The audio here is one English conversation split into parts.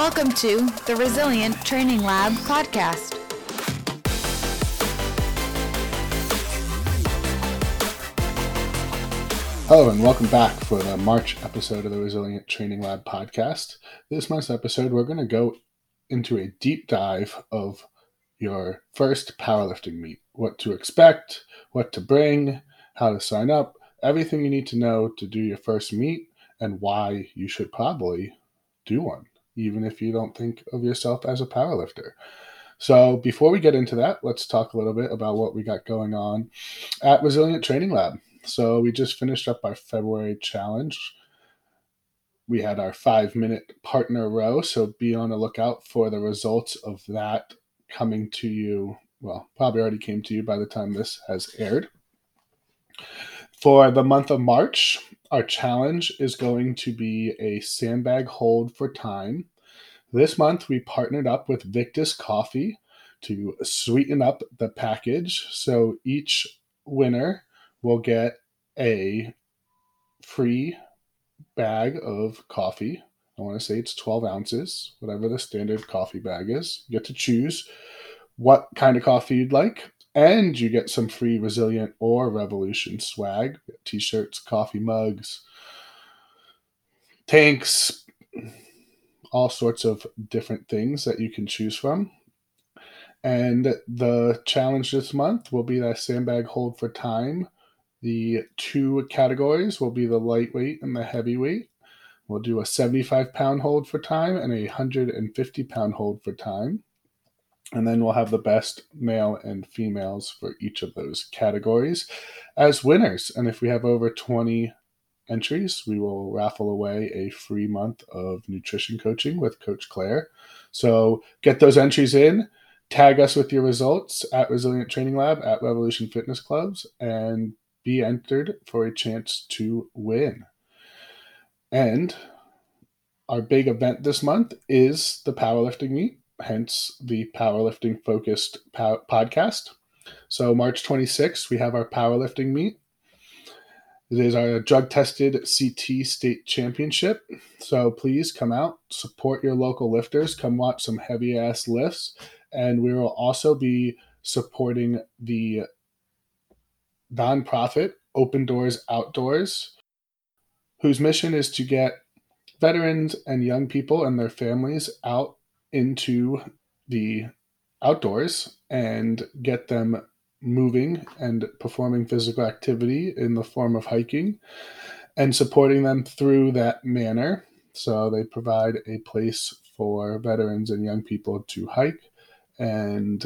Welcome to the Resilient Training Lab podcast. Hello, and welcome back for the March episode of the Resilient Training Lab podcast. This month's episode, we're going to go into a deep dive of your first powerlifting meet what to expect, what to bring, how to sign up, everything you need to know to do your first meet, and why you should probably do one, even if you don't think of yourself as a powerlifter. So, before we get into that, let's talk a little bit about what we got going on at Resilient Training Lab. So, we just finished up our February challenge. We had our five minute partner row, so be on the lookout for the results of that coming to you. Well, probably already came to you by the time this has aired. For the month of March, our challenge is going to be a sandbag hold for time. This month, we partnered up with Victus Coffee to sweeten up the package. So each winner will get a free bag of coffee. I want to say it's 12 ounces, whatever the standard coffee bag is. You get to choose what kind of coffee you'd like and you get some free resilient or revolution swag t-shirts coffee mugs tanks all sorts of different things that you can choose from. And the challenge this month will be that sandbag hold for time. The two categories will be the lightweight and the heavyweight. We'll do a 75 pound hold for time and a 150 pound hold for time and then we'll have the best male and females for each of those categories as winners. And if we have over 20 entries, we will raffle away a free month of nutrition coaching with Coach Claire. So get those entries in, tag us with your results at Resilient Training Lab at Revolution Fitness Clubs, and be entered for a chance to win. And our big event this month is the powerlifting meet hence the powerlifting focused pow- podcast. So, March 26th, we have our powerlifting meet. It is our drug tested CT state championship. So, please come out, support your local lifters, come watch some heavy ass lifts. And we will also be supporting the nonprofit Open Doors Outdoors, whose mission is to get veterans and young people and their families out into the outdoors and get them moving and performing physical activity in the form of hiking and supporting them through that manner. So they provide a place for veterans and young people to hike and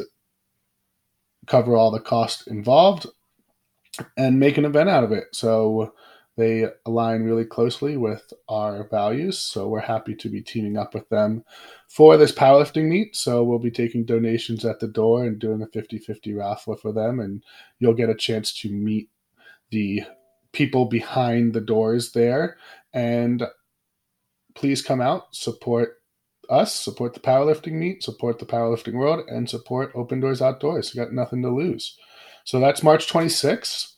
cover all the cost involved and make an event out of it. So they align really closely with our values, so we're happy to be teaming up with them for this powerlifting meet. So we'll be taking donations at the door and doing a 50 50 raffle for them, and you'll get a chance to meet the people behind the doors there. And please come out, support us, support the powerlifting meet, support the powerlifting world, and support Open Doors Outdoors. You got nothing to lose. So that's March 26th.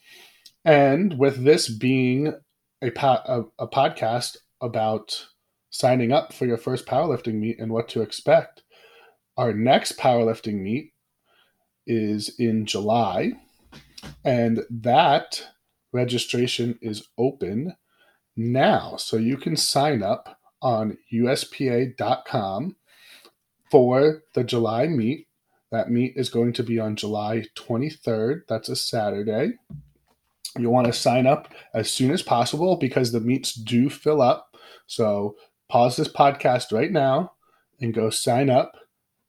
And with this being a, po- a, a podcast about signing up for your first powerlifting meet and what to expect, our next powerlifting meet is in July. And that registration is open now. So you can sign up on USPA.com for the July meet. That meet is going to be on July 23rd. That's a Saturday. You'll want to sign up as soon as possible because the meets do fill up. So pause this podcast right now and go sign up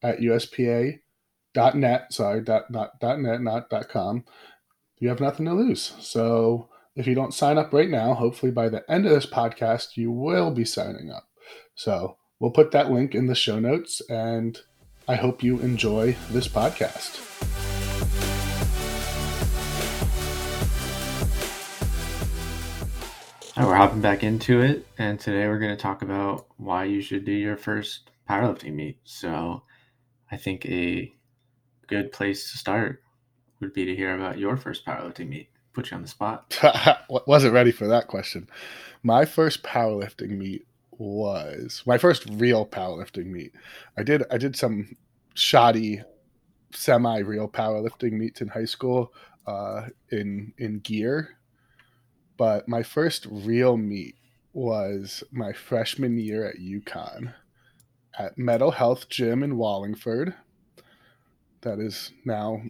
at USPA.net. Sorry, dot, not dot .net, not dot .com. You have nothing to lose. So if you don't sign up right now, hopefully by the end of this podcast, you will be signing up. So we'll put that link in the show notes, and I hope you enjoy this podcast. Right, we're hopping back into it, and today we're going to talk about why you should do your first powerlifting meet. So, I think a good place to start would be to hear about your first powerlifting meet. Put you on the spot. Wasn't ready for that question. My first powerlifting meet was my first real powerlifting meet. I did I did some shoddy semi real powerlifting meets in high school uh, in in gear, but my first real meet was my freshman year at UConn at Metal Health Gym in Wallingford. That is now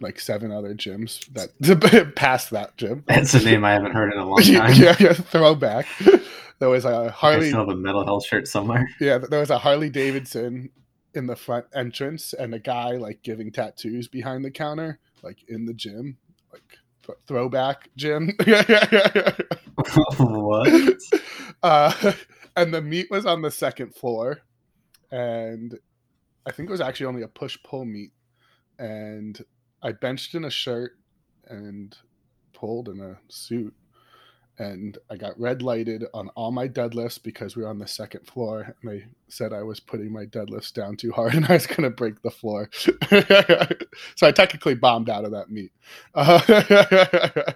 like seven other gyms that past that gym. That's a name I haven't heard in a long time. yeah, yeah, throwback. There was a Harley. I still have a Metal Health shirt somewhere. Yeah, there was a Harley Davidson in the front entrance, and a guy like giving tattoos behind the counter, like in the gym, throwback gym. what? Uh, and the meet was on the second floor, and I think it was actually only a push pull meet, and I benched in a shirt and pulled in a suit and I got red lighted on all my deadlifts because we were on the second floor and they said I was putting my deadlifts down too hard and I was going to break the floor. so I technically bombed out of that meet. Uh,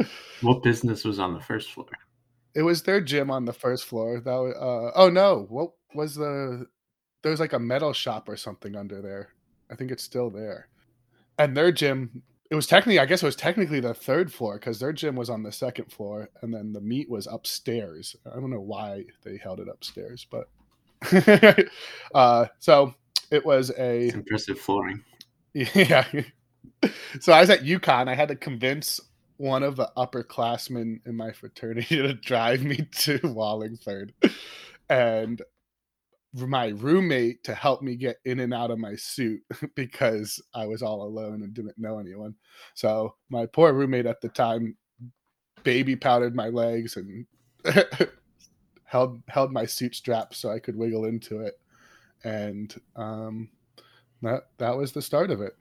what business was on the first floor? It was their gym on the first floor. That was, uh, oh no, what was the there was like a metal shop or something under there. I think it's still there. And their gym it was technically i guess it was technically the third floor because their gym was on the second floor and then the meet was upstairs. I don't know why they held it upstairs but uh, so it was a it's impressive flooring. Yeah. So i was at UConn. I had to convince one of the upperclassmen in my fraternity to drive me to wallingford. And my roommate to help me get in and out of my suit because I was all alone and didn't know anyone. So my poor roommate at the time baby powdered my legs and held held my suit strap so I could wiggle into it. And um, that that was the start of it.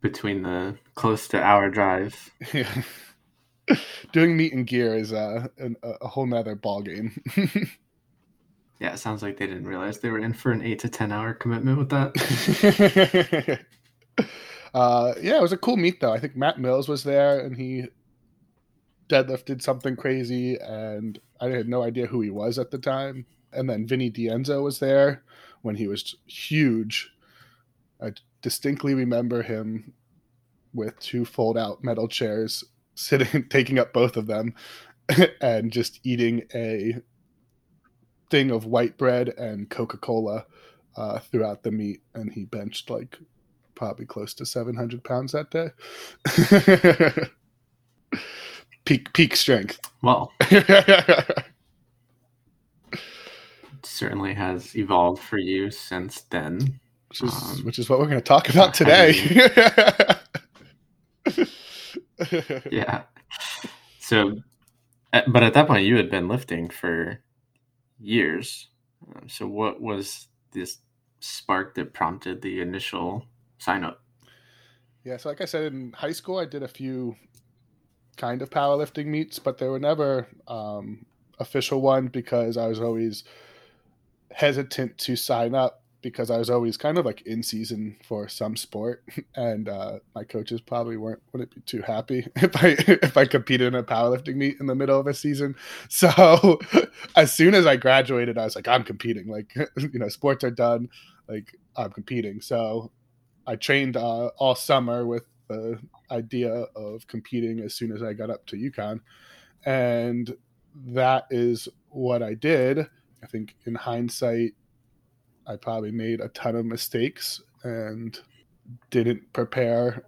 Between the close to hour drive. Doing meet and gear is a, a, a whole nother ball game. Yeah, it sounds like they didn't realize they were in for an eight to ten hour commitment with that. uh, yeah, it was a cool meet though. I think Matt Mills was there and he deadlifted something crazy, and I had no idea who he was at the time. And then Vinny Dizenzo was there when he was huge. I distinctly remember him with two fold out metal chairs sitting taking up both of them and just eating a thing of white bread and Coca Cola uh, throughout the meet, and he benched like probably close to 700 pounds that day. peak peak strength. Well, certainly has evolved for you since then. Which is, um, which is what we're going to talk about today. yeah. So, but at that point, you had been lifting for years. Um, so, what was this spark that prompted the initial sign up? Yeah, so like I said, in high school, I did a few kind of powerlifting meets, but they were never um, official one because I was always hesitant to sign up because I was always kind of like in season for some sport, and uh, my coaches probably weren't wouldn't be too happy if I if I competed in a powerlifting meet in the middle of a season. So as soon as I graduated, I was like, I'm competing. Like you know, sports are done. Like I'm competing. So I trained uh, all summer with the idea of competing as soon as I got up to UConn, and that is what I did. I think in hindsight, I probably made a ton of mistakes and didn't prepare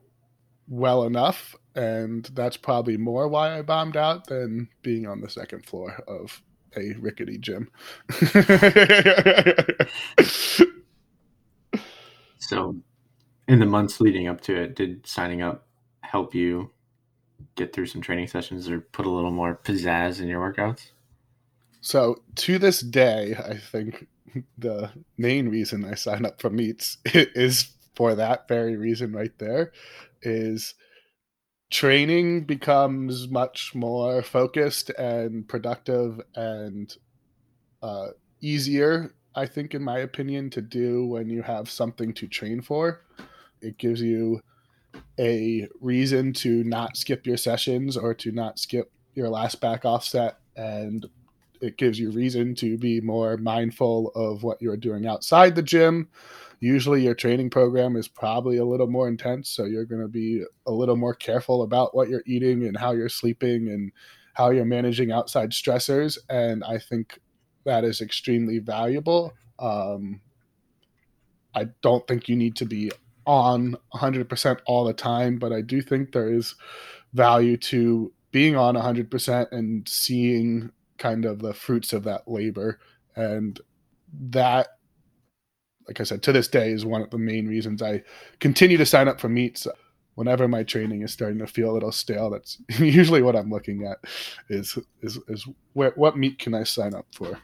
well enough. And that's probably more why I bombed out than being on the second floor of a rickety gym. so, in the months leading up to it, did signing up help you get through some training sessions or put a little more pizzazz in your workouts? So, to this day, I think the main reason I sign up for meets is for that very reason right there is training becomes much more focused and productive and uh, easier i think in my opinion to do when you have something to train for. It gives you a reason to not skip your sessions or to not skip your last back offset and it gives you reason to be more mindful of what you're doing outside the gym. Usually your training program is probably a little more intense so you're going to be a little more careful about what you're eating and how you're sleeping and how you're managing outside stressors and i think that is extremely valuable. Um, i don't think you need to be on 100% all the time but i do think there is value to being on 100% and seeing kind of the fruits of that labor and that like I said, to this day is one of the main reasons I continue to sign up for meets. Whenever my training is starting to feel a little stale, that's usually what I'm looking at. Is is is where, what meet can I sign up for?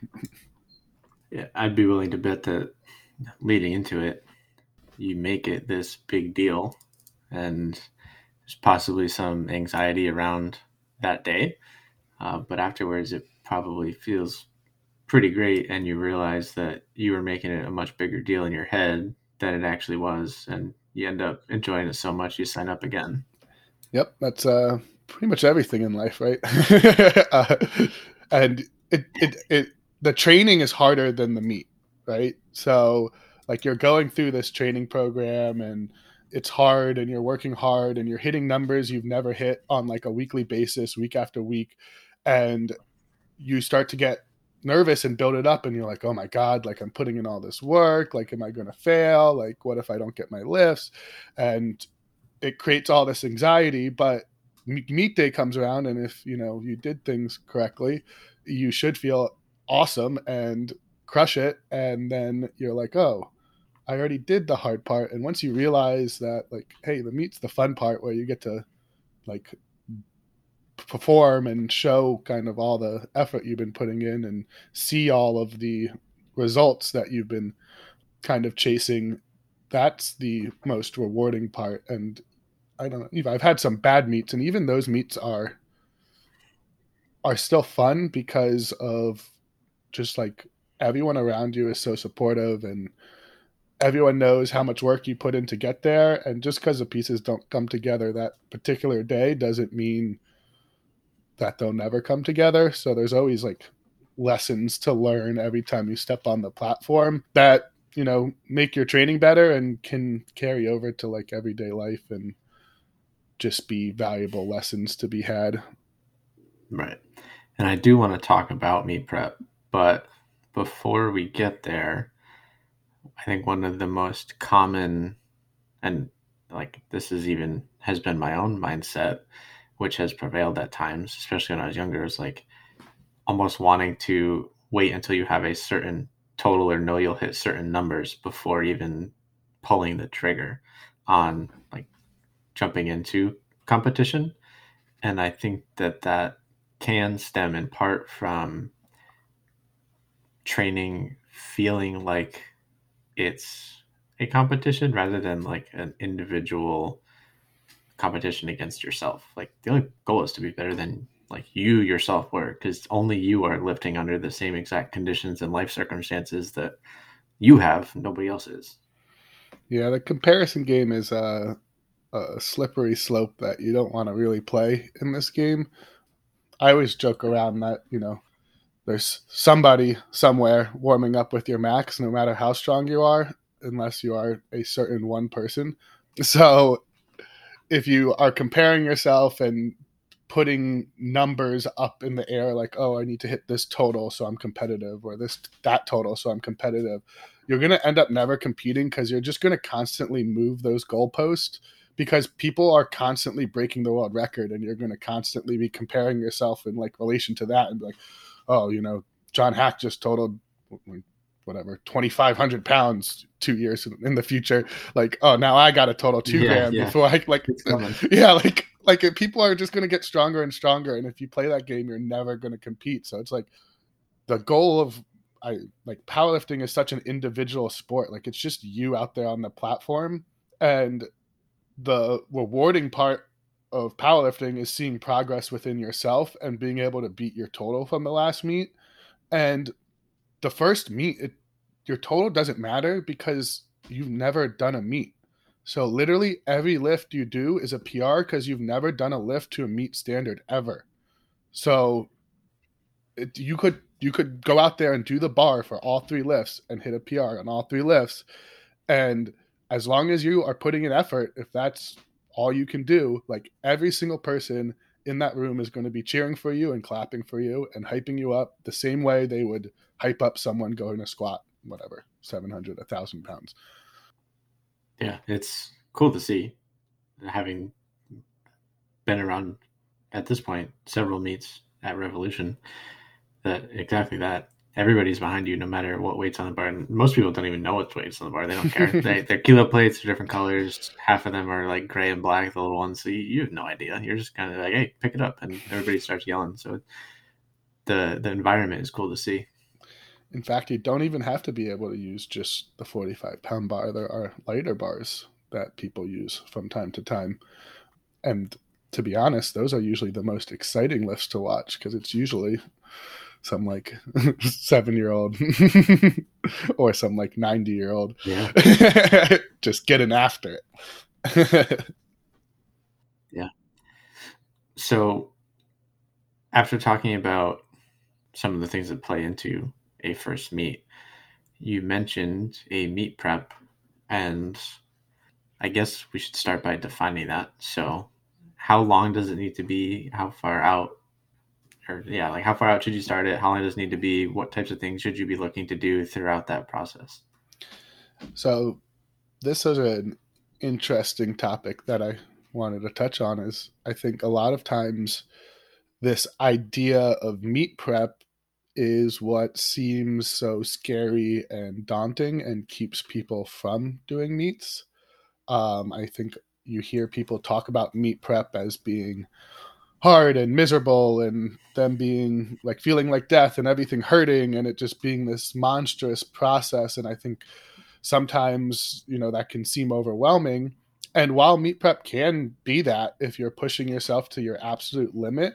Yeah, I'd be willing to bet that leading into it, you make it this big deal, and there's possibly some anxiety around that day, uh, but afterwards it probably feels pretty great and you realize that you were making it a much bigger deal in your head than it actually was and you end up enjoying it so much you sign up again. Yep that's uh pretty much everything in life right? Uh, and it, it it the training is harder than the meet right? So like you're going through this training program and it's hard and you're working hard and you're hitting numbers you've never hit on like a weekly basis week after week and you start to get nervous and build it up and you're like oh my god like i'm putting in all this work. Like am i going to fail? Like what if i don't get my lifts? And it creates all this anxiety but meet day comes around and if you know you did things correctly you should feel awesome and crush it. And then you're like oh i already did the hard part. And once you realize that like hey the meet's the fun part where you get to like perform and show kind of all the effort you've been putting in and see all of the results that you've been kind of chasing that's the most rewarding part. And i don't know i've had some bad meets and even those meets are are still fun because of just like everyone around you is so supportive and everyone knows how much work you put in to get there. And just because the pieces don't come together that particular day doesn't mean that they'll never come together. So there's always like lessons to learn every time you step on the platform that, you know, make your training better and can carry over to like everyday life and just be valuable lessons to be had. Right. And I do want to talk about meet prep, but before we get there, I think one of the most common and like this is even has been my own mindset which has prevailed at times, especially when I was younger, is like almost wanting to wait until you have a certain total or know you'll hit certain numbers before even pulling the trigger on like jumping into competition. And I think that that can stem in part from training feeling like it's a competition rather than like an individual competition against yourself. Like the only goal is to be better than like you yourself were, because only you are lifting under the same exact conditions and life circumstances that you have. Nobody else is. Yeah, the comparison game is a, a slippery slope that you don't want to really play in this game. I always joke around that you know there's somebody somewhere warming up with your max, no matter how strong you are, unless you are a certain one person. So if you are comparing yourself and putting numbers up in the air like oh i need to hit this total so i'm competitive or this that total so i'm competitive you're going to end up never competing because you're just going to constantly move those goalposts because people are constantly breaking the world record and you're going to constantly be comparing yourself in like relation to that and be like oh you know John Haack just totaled whatever 2500 pounds two years in the future. Like oh now i got a total two yeah, grand yeah. before i like yeah like like people are just going to get stronger and stronger and if you play that game you're never going to compete. So it's like the goal of i like powerlifting is such an individual sport. Like it's just you out there on the platform. And the rewarding part of powerlifting is seeing progress within yourself and being able to beat your total from the last meet. And the first meet, it, your total doesn't matter because you've never done a meet. So literally every lift you do is a PR because you've never done a lift to a meet standard ever. So it, you could you could go out there and do the bar for all three lifts and hit a PR on all three lifts, and as long as you are putting in effort, if that's all you can do, like every single person in that room is going to be cheering for you and clapping for you and hyping you up the same way they would hype up someone going to squat whatever 700 1000 pounds. Yeah it's cool to see. Having been around at this point several meets at revolution that exactly that. Everybody's behind you no matter what weight's on the bar. And most people don't even know what weight's on the bar. They don't care. They, their kilo plates are different colors. Half of them are like gray and black the little ones. So you, you have no idea. You're just kind of like hey pick it up. And everybody starts yelling. So the the environment is cool to see in fact, you don't even have to be able to use just the 45 pound bar. There are lighter bars that people use from time to time. And to be honest, those are usually the most exciting lifts to watch because it's usually some like seven year old or some like 90 year old yeah. just getting after it. yeah. So after talking about some of the things that play into a first meet. You mentioned a meet prep, and I guess we should start by defining that. So, how long does it need to be? How far out? Or, yeah, like how far out should you start it? How long does it need to be? What types of things should you be looking to do throughout that process? So, this is an interesting topic that I wanted to touch on. Is I think a lot of times this idea of meet prep is what seems so scary and daunting and keeps people from doing meets. Um, I think you hear people talk about meet prep as being hard and miserable and them being like feeling like death and everything hurting and it just being this monstrous process. And I think sometimes, you know, that can seem overwhelming. And while meet prep can be that if you're pushing yourself to your absolute limit,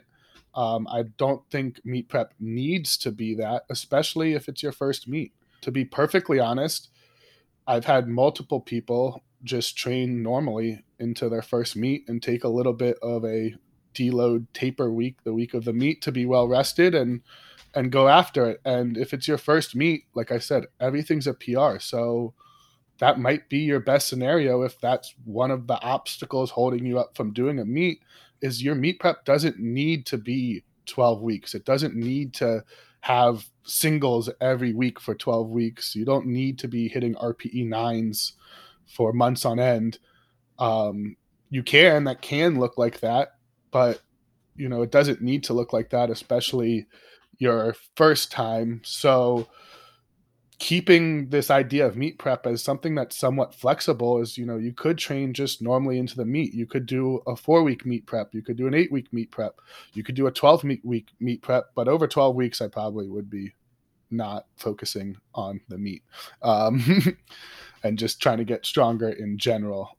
um, I don't think meet prep needs to be that, especially if it's your first meet. To be perfectly honest, I've had multiple people just train normally into their first meet and take a little bit of a deload taper week, the week of the meet, to be well rested and and go after it. And if it's your first meet, like I said, everything's a PR. So that might be your best scenario if that's one of the obstacles holding you up from doing a meet is your meet prep doesn't need to be 12 weeks. It doesn't need to have singles every week for 12 weeks. You don't need to be hitting RPE nines for months on end. Um, you can, that can look like that, but you know, it doesn't need to look like that, especially your first time. So, keeping this idea of meet prep as something that's somewhat flexible is you know you could train just normally into the meet. You could do a four week meet prep. You could do an eight week meet prep. You could do a 12 week meet prep but over 12 weeks i probably would be not focusing on the meet um, and just trying to get stronger in general.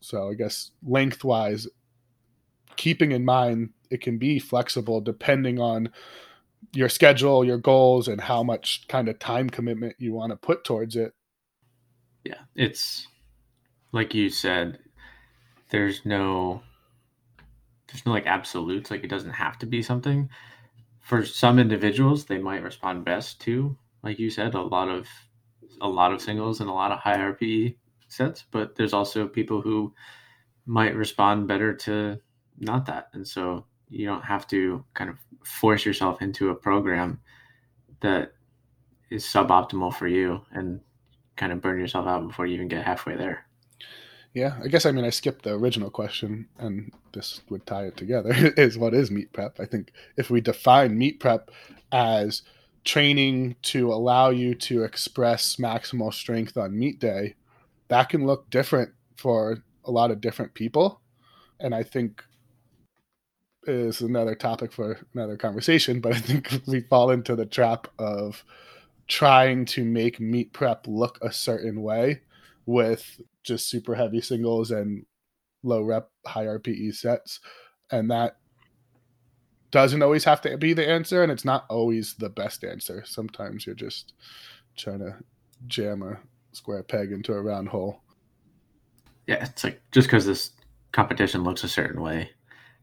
So i guess lengthwise keeping in mind it can be flexible depending on your schedule, your goals, and how much kind of time commitment you want to put towards it. Yeah, it's like you said. There's no, there's no like absolutes. Like it doesn't have to be something. For some individuals, they might respond best to, like you said, a lot of, a lot of singles and a lot of high RPE sets. But there's also people who might respond better to not that, and so you don't have to kind of force yourself into a program that is suboptimal for you and kind of burn yourself out before you even get halfway there. Yeah, I guess I mean I skipped the original question and this would tie it together is what is meet prep? I think if we define meet prep as training to allow you to express maximal strength on meet day, that can look different for a lot of different people. And I think is another topic for another conversation, but I think we fall into the trap of trying to make meet prep look a certain way with just super heavy singles and low rep high RPE sets. And that doesn't always have to be the answer, and it's not always the best answer. Sometimes you're just trying to jam a square peg into a round hole. Yeah, it's like just because this competition looks a certain way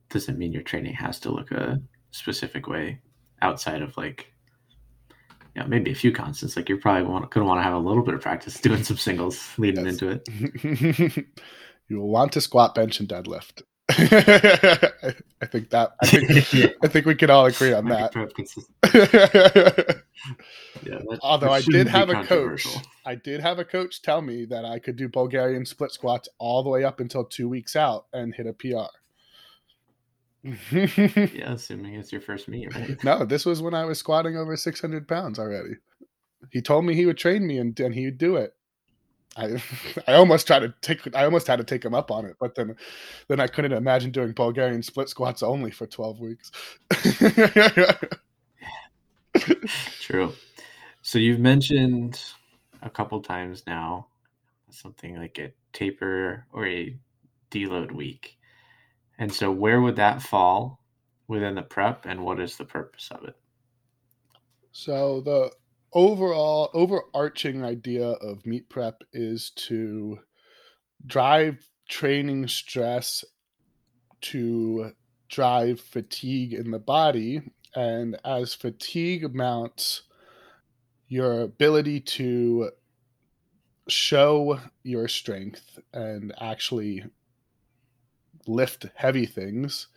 doesn't mean your training has to look a specific way outside of like yeah, maybe a few constants. Like you're probably want, gonna want to have a little bit of practice doing some singles leading Yes. into it. you will want to squat, bench, and deadlift. I, think that I think yeah, I think we can all agree on that. Yeah, that- Although that I did have a coach. I did have a coach tell me that I could do Bulgarian split squats all the way up until two weeks out and hit a PR. Yeah, assuming it's your first meet, right? no, this was when I was squatting over 600 pounds already. He told me he would train me and, and he would do it. I I almost tried to take I almost had to take him up on it, but then then I couldn't imagine doing Bulgarian split squats only for 12 weeks. True. So you've mentioned a couple times now something like a taper or a deload week. And so where would that fall within the prep and what is the purpose of it? So the overall overarching idea of meet prep is to drive training stress to drive fatigue in the body and as fatigue mounts your ability to show your strength and actually lift heavy things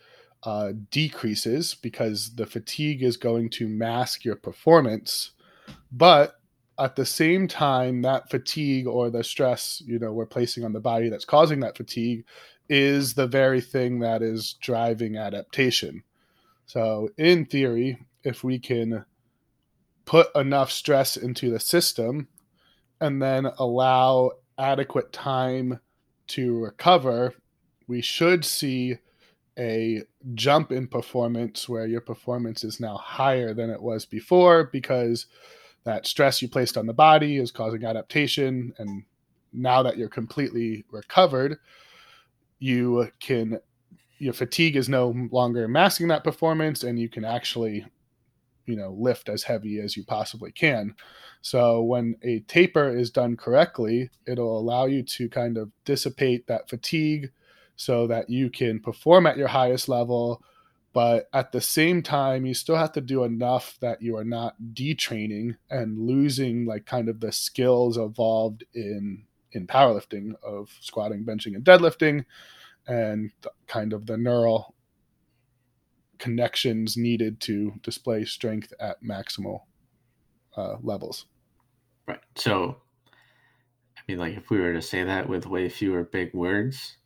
uh, decreases because the fatigue is going to mask your performance. But at the same time, that fatigue or the stress, you know, we're placing on the body that's causing that fatigue is the very thing that is driving adaptation. So, in theory, if we can put enough stress into the system and then allow adequate time to recover, we should see a jump in performance where your performance is now higher than it was before because that stress you placed on the body is causing adaptation. And now that you're completely recovered you can your fatigue is no longer masking that performance and you can actually you know lift as heavy as you possibly can. So when a taper is done correctly it'll allow you to kind of dissipate that fatigue so that you can perform at your highest level but at the same time you still have to do enough that you are not detraining and losing like kind of the skills evolved in in powerlifting of squatting benching and deadlifting and kind of the neural connections needed to display strength at maximal uh, levels Right. So I mean like if we were to say that with way fewer big words,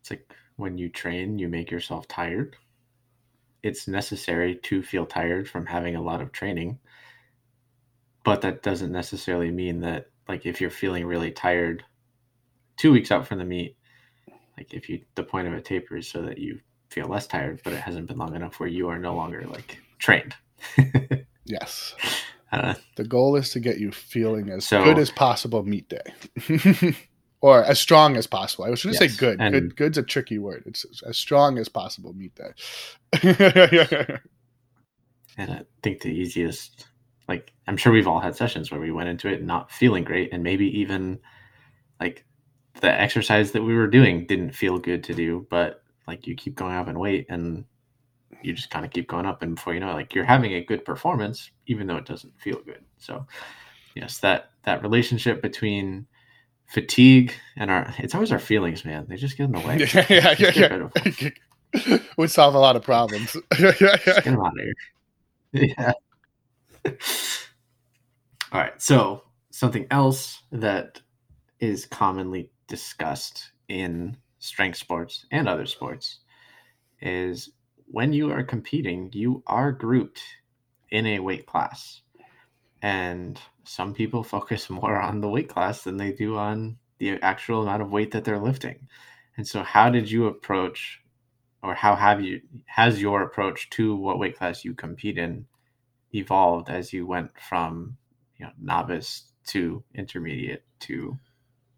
it's like when you train, you make yourself tired. It's necessary to feel tired from having a lot of training. But that doesn't necessarily mean that like if you're feeling really tired 2 weeks out from the meet, like if you the point of a taper is so that you feel less tired, but it hasn't been long enough where you are no longer like trained. yes Uh, the goal is to get you feeling as So- good as possible meet day or as strong as possible i shouldn't Yes, say good and- good good's a tricky word it's as strong as possible meet that. And I think the easiest, like, I'm sure we've all had sessions where we went into it not feeling great, and maybe even like the exercise that we were doing didn't feel good to do, but like you keep going up and weight and you just kind of keep going up. And before you know it, like you're having a good performance, even though it doesn't feel good. So, yes, that, that relationship between fatigue and our, it's always our feelings, man. They just get in the way. yeah yeah Just get rid of yeah, yeah. would solve a lot of problems Just get them out of here. Yeah. All right. So something else that is commonly discussed in strength sports and other sports is when you are competing, you are grouped in a weight class. And some people focus more on the weight class than they do on the actual amount of weight that they're lifting. And so how did you approach or how have you has your approach to what weight class you compete in evolved as you went from you know novice to intermediate to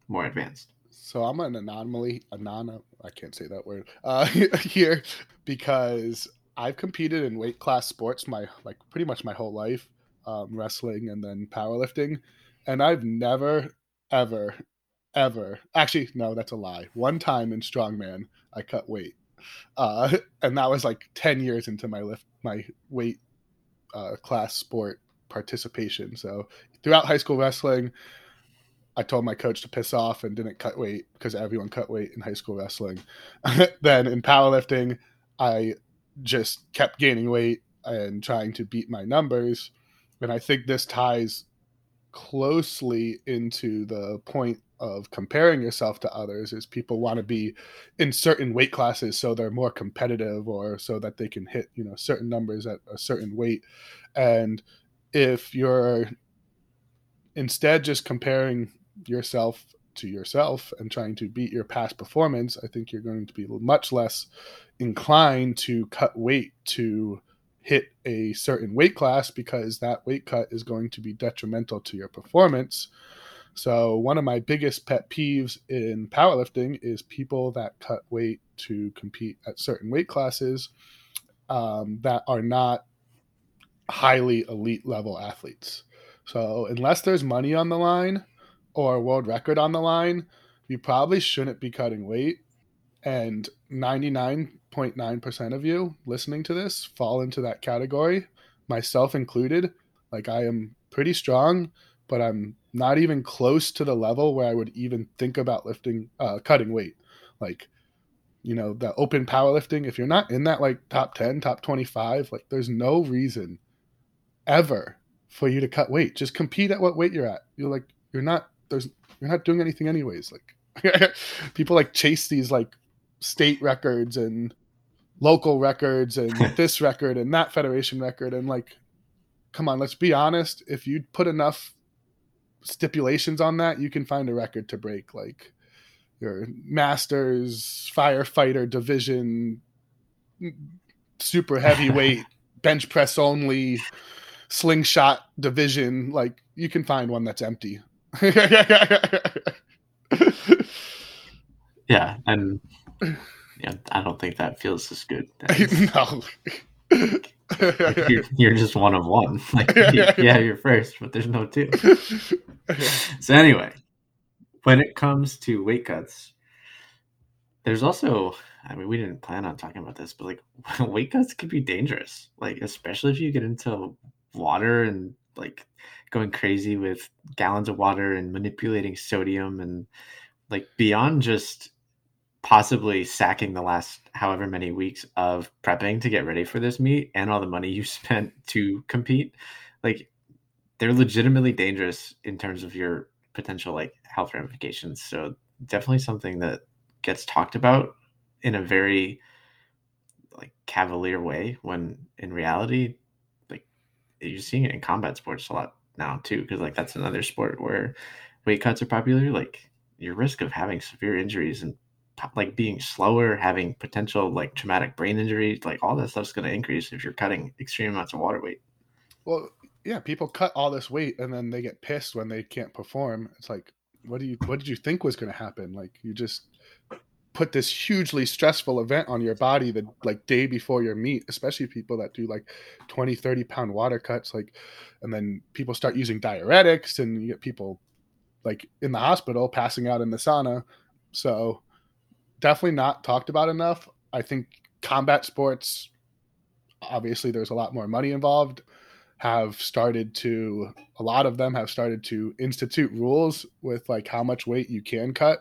more advanced So I'm an anomaly, anon I can't say that word uh, here because I've competed in weight class sports my like pretty much my whole life, um, wrestling and then powerlifting, and I've never, ever, ever actually no, that's a lie. One time in strongman, I cut weight, uh, and that was like ten years into my lift my weight uh, class sport participation. So throughout high school wrestling, I told my coach to piss off and didn't cut weight because everyone cut weight in high school wrestling. then in powerlifting, I just kept gaining weight and trying to beat my numbers. And I think this ties closely into the point of comparing yourself to others is people want to be in certain weight classes so they're more competitive or so that they can hit you know certain numbers at a certain weight. And if you're instead just comparing yourself to yourself and trying to beat your past performance i think you're going to be much less inclined to cut weight to hit a certain weight class because that weight cut is going to be detrimental to your performance so, one of my biggest pet peeves in powerlifting is people that cut weight to compete at certain weight classes um, that are not highly elite level athletes. So, unless there's money on the line or a world record on the line, you probably shouldn't be cutting weight. And 99.9% of you listening to this fall into that category, myself included. Like, I am pretty strong, but I'm not even close to the level where I would even think about lifting, uh, cutting weight. Like, you know, the open powerlifting, if you're not in that like top 10, top 25, like there's no reason ever for you to cut weight. Just compete at what weight you're at. You're like, you're not, there's, you're not doing anything anyways. Like, people like chase these like state records and local records and this record and that federation record. And like, come on, let's be honest. If you put enough stipulations on that, you can find a record to break, like your Masters firefighter division, super heavyweight bench press only slingshot division. Like you can find one that's empty. yeah, and yeah, I don't think that feels as good. no. like you're, you're, just one of one. Like, yeah, you're first, but there's no two. so anyway, when it comes to weight cuts, there's also, I mean, we didn't plan on talking about this, but like weight cuts could be dangerous. Like, especially if you get into water and like going crazy with gallons of water and manipulating sodium and like beyond just possibly sacking the last however many weeks of prepping to get ready for this meet and all the money you spent to compete like they're legitimately dangerous in terms of your potential like health ramifications. So definitely something that gets talked about in a very like cavalier way when in reality like you're seeing it in combat sports a lot now too because like that's another sport where weight cuts are popular like your risk of having severe injuries and like being slower, having potential like traumatic brain injuries, like all that stuff's going to increase if you're cutting extreme amounts of water weight. Well, yeah, people cut all this weight and then they get pissed when they can't perform. It's like, what do you what did you think was going to happen? Like you just put this hugely stressful event on your body the like day before your meet especially people that do like 20 30 pound water cuts like and then people start using diuretics and you get people like in the hospital passing out in the sauna so definitely not talked about enough. I think combat sports, obviously, there's a lot more money involved, have started to, a lot of them have started to institute rules with like how much weight you can cut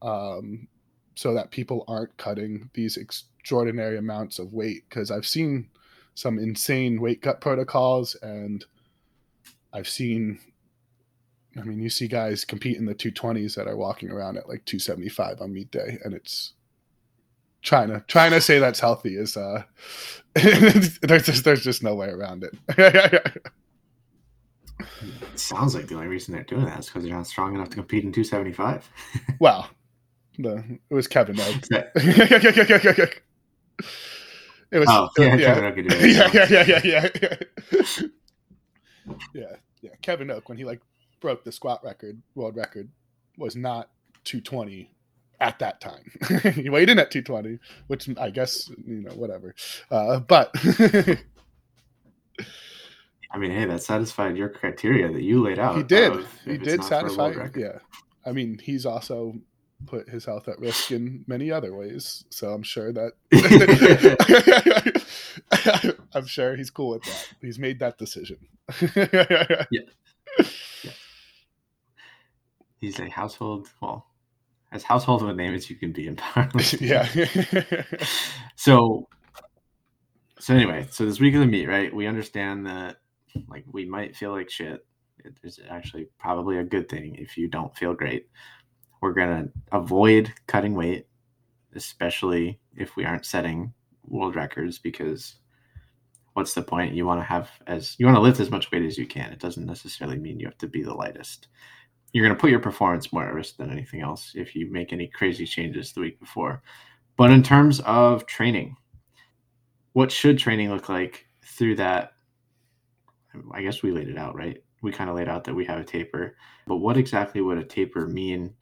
um, so that people aren't cutting these extraordinary amounts of weight. Because I've seen some insane weight cut protocols and I've seen I mean, you see guys compete in the 220s that are walking around at like 275 on meet day, and it's trying to trying to say that's healthy is uh there's just there's just no way around it. it sounds like the only reason they're doing that is because they're not strong enough to compete in 275. well, the it was Kevin Oak. it was oh, yeah, yeah. yeah, yeah, yeah, yeah, yeah, yeah, yeah. Kevin Oak when he like broke the squat record, world record, was not 220 at that time. he weighed in at 220, which I guess you know whatever. Uh, but I mean, hey, that satisfied your criteria that you laid out. He did. He did satisfy. Yeah. I mean, he's also put his health at risk in many other ways. So I'm sure that I'm sure he's cool with that. He's made that decision. He's a household, well, as household of a name as you can be in yeah. so, so anyway, so this week of the meet, right? We understand that like we might feel like shit. It is actually probably a good thing if you don't feel great. We're gonna avoid cutting weight, especially if we aren't setting world records, because what's the point? You want to have as you want to lift as much weight as you can. It doesn't necessarily mean you have to be the lightest. You're going to put your performance more at risk than anything else if you make any crazy changes the week before. But in terms of training, what should training look like through that? I guess we laid it out, right? We kind of laid out that we have a taper, but what exactly would a taper mean,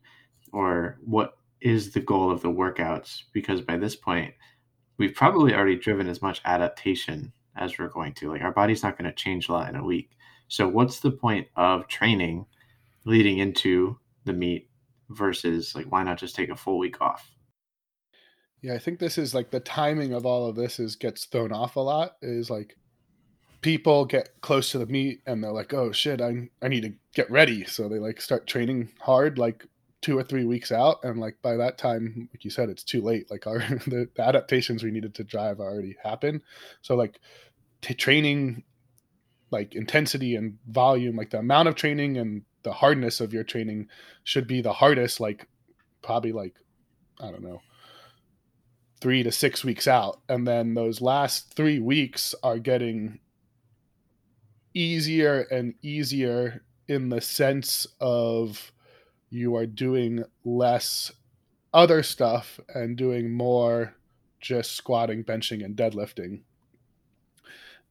or what is the goal of the workouts? Because by this point, we've probably already driven as much adaptation as we're going to. Like our body's not going to change a lot in a week. So what's the point of training leading into the meet versus like why not just take a full week off? Yeah, I think this is like the timing of all of this is gets thrown off a lot. Is like people get close to the meet and they're like, "Oh shit, I I need to get ready." So they like start training hard like two or three weeks out and like by that time like you said it's too late like our the, the adaptations we needed to drive already happened so like t- training like intensity and volume like the amount of training and the hardness of your training should be the hardest like probably like i don't know three to six weeks out and then those last three weeks are getting easier and easier in the sense of you are doing less other stuff and doing more just squatting, benching, and deadlifting.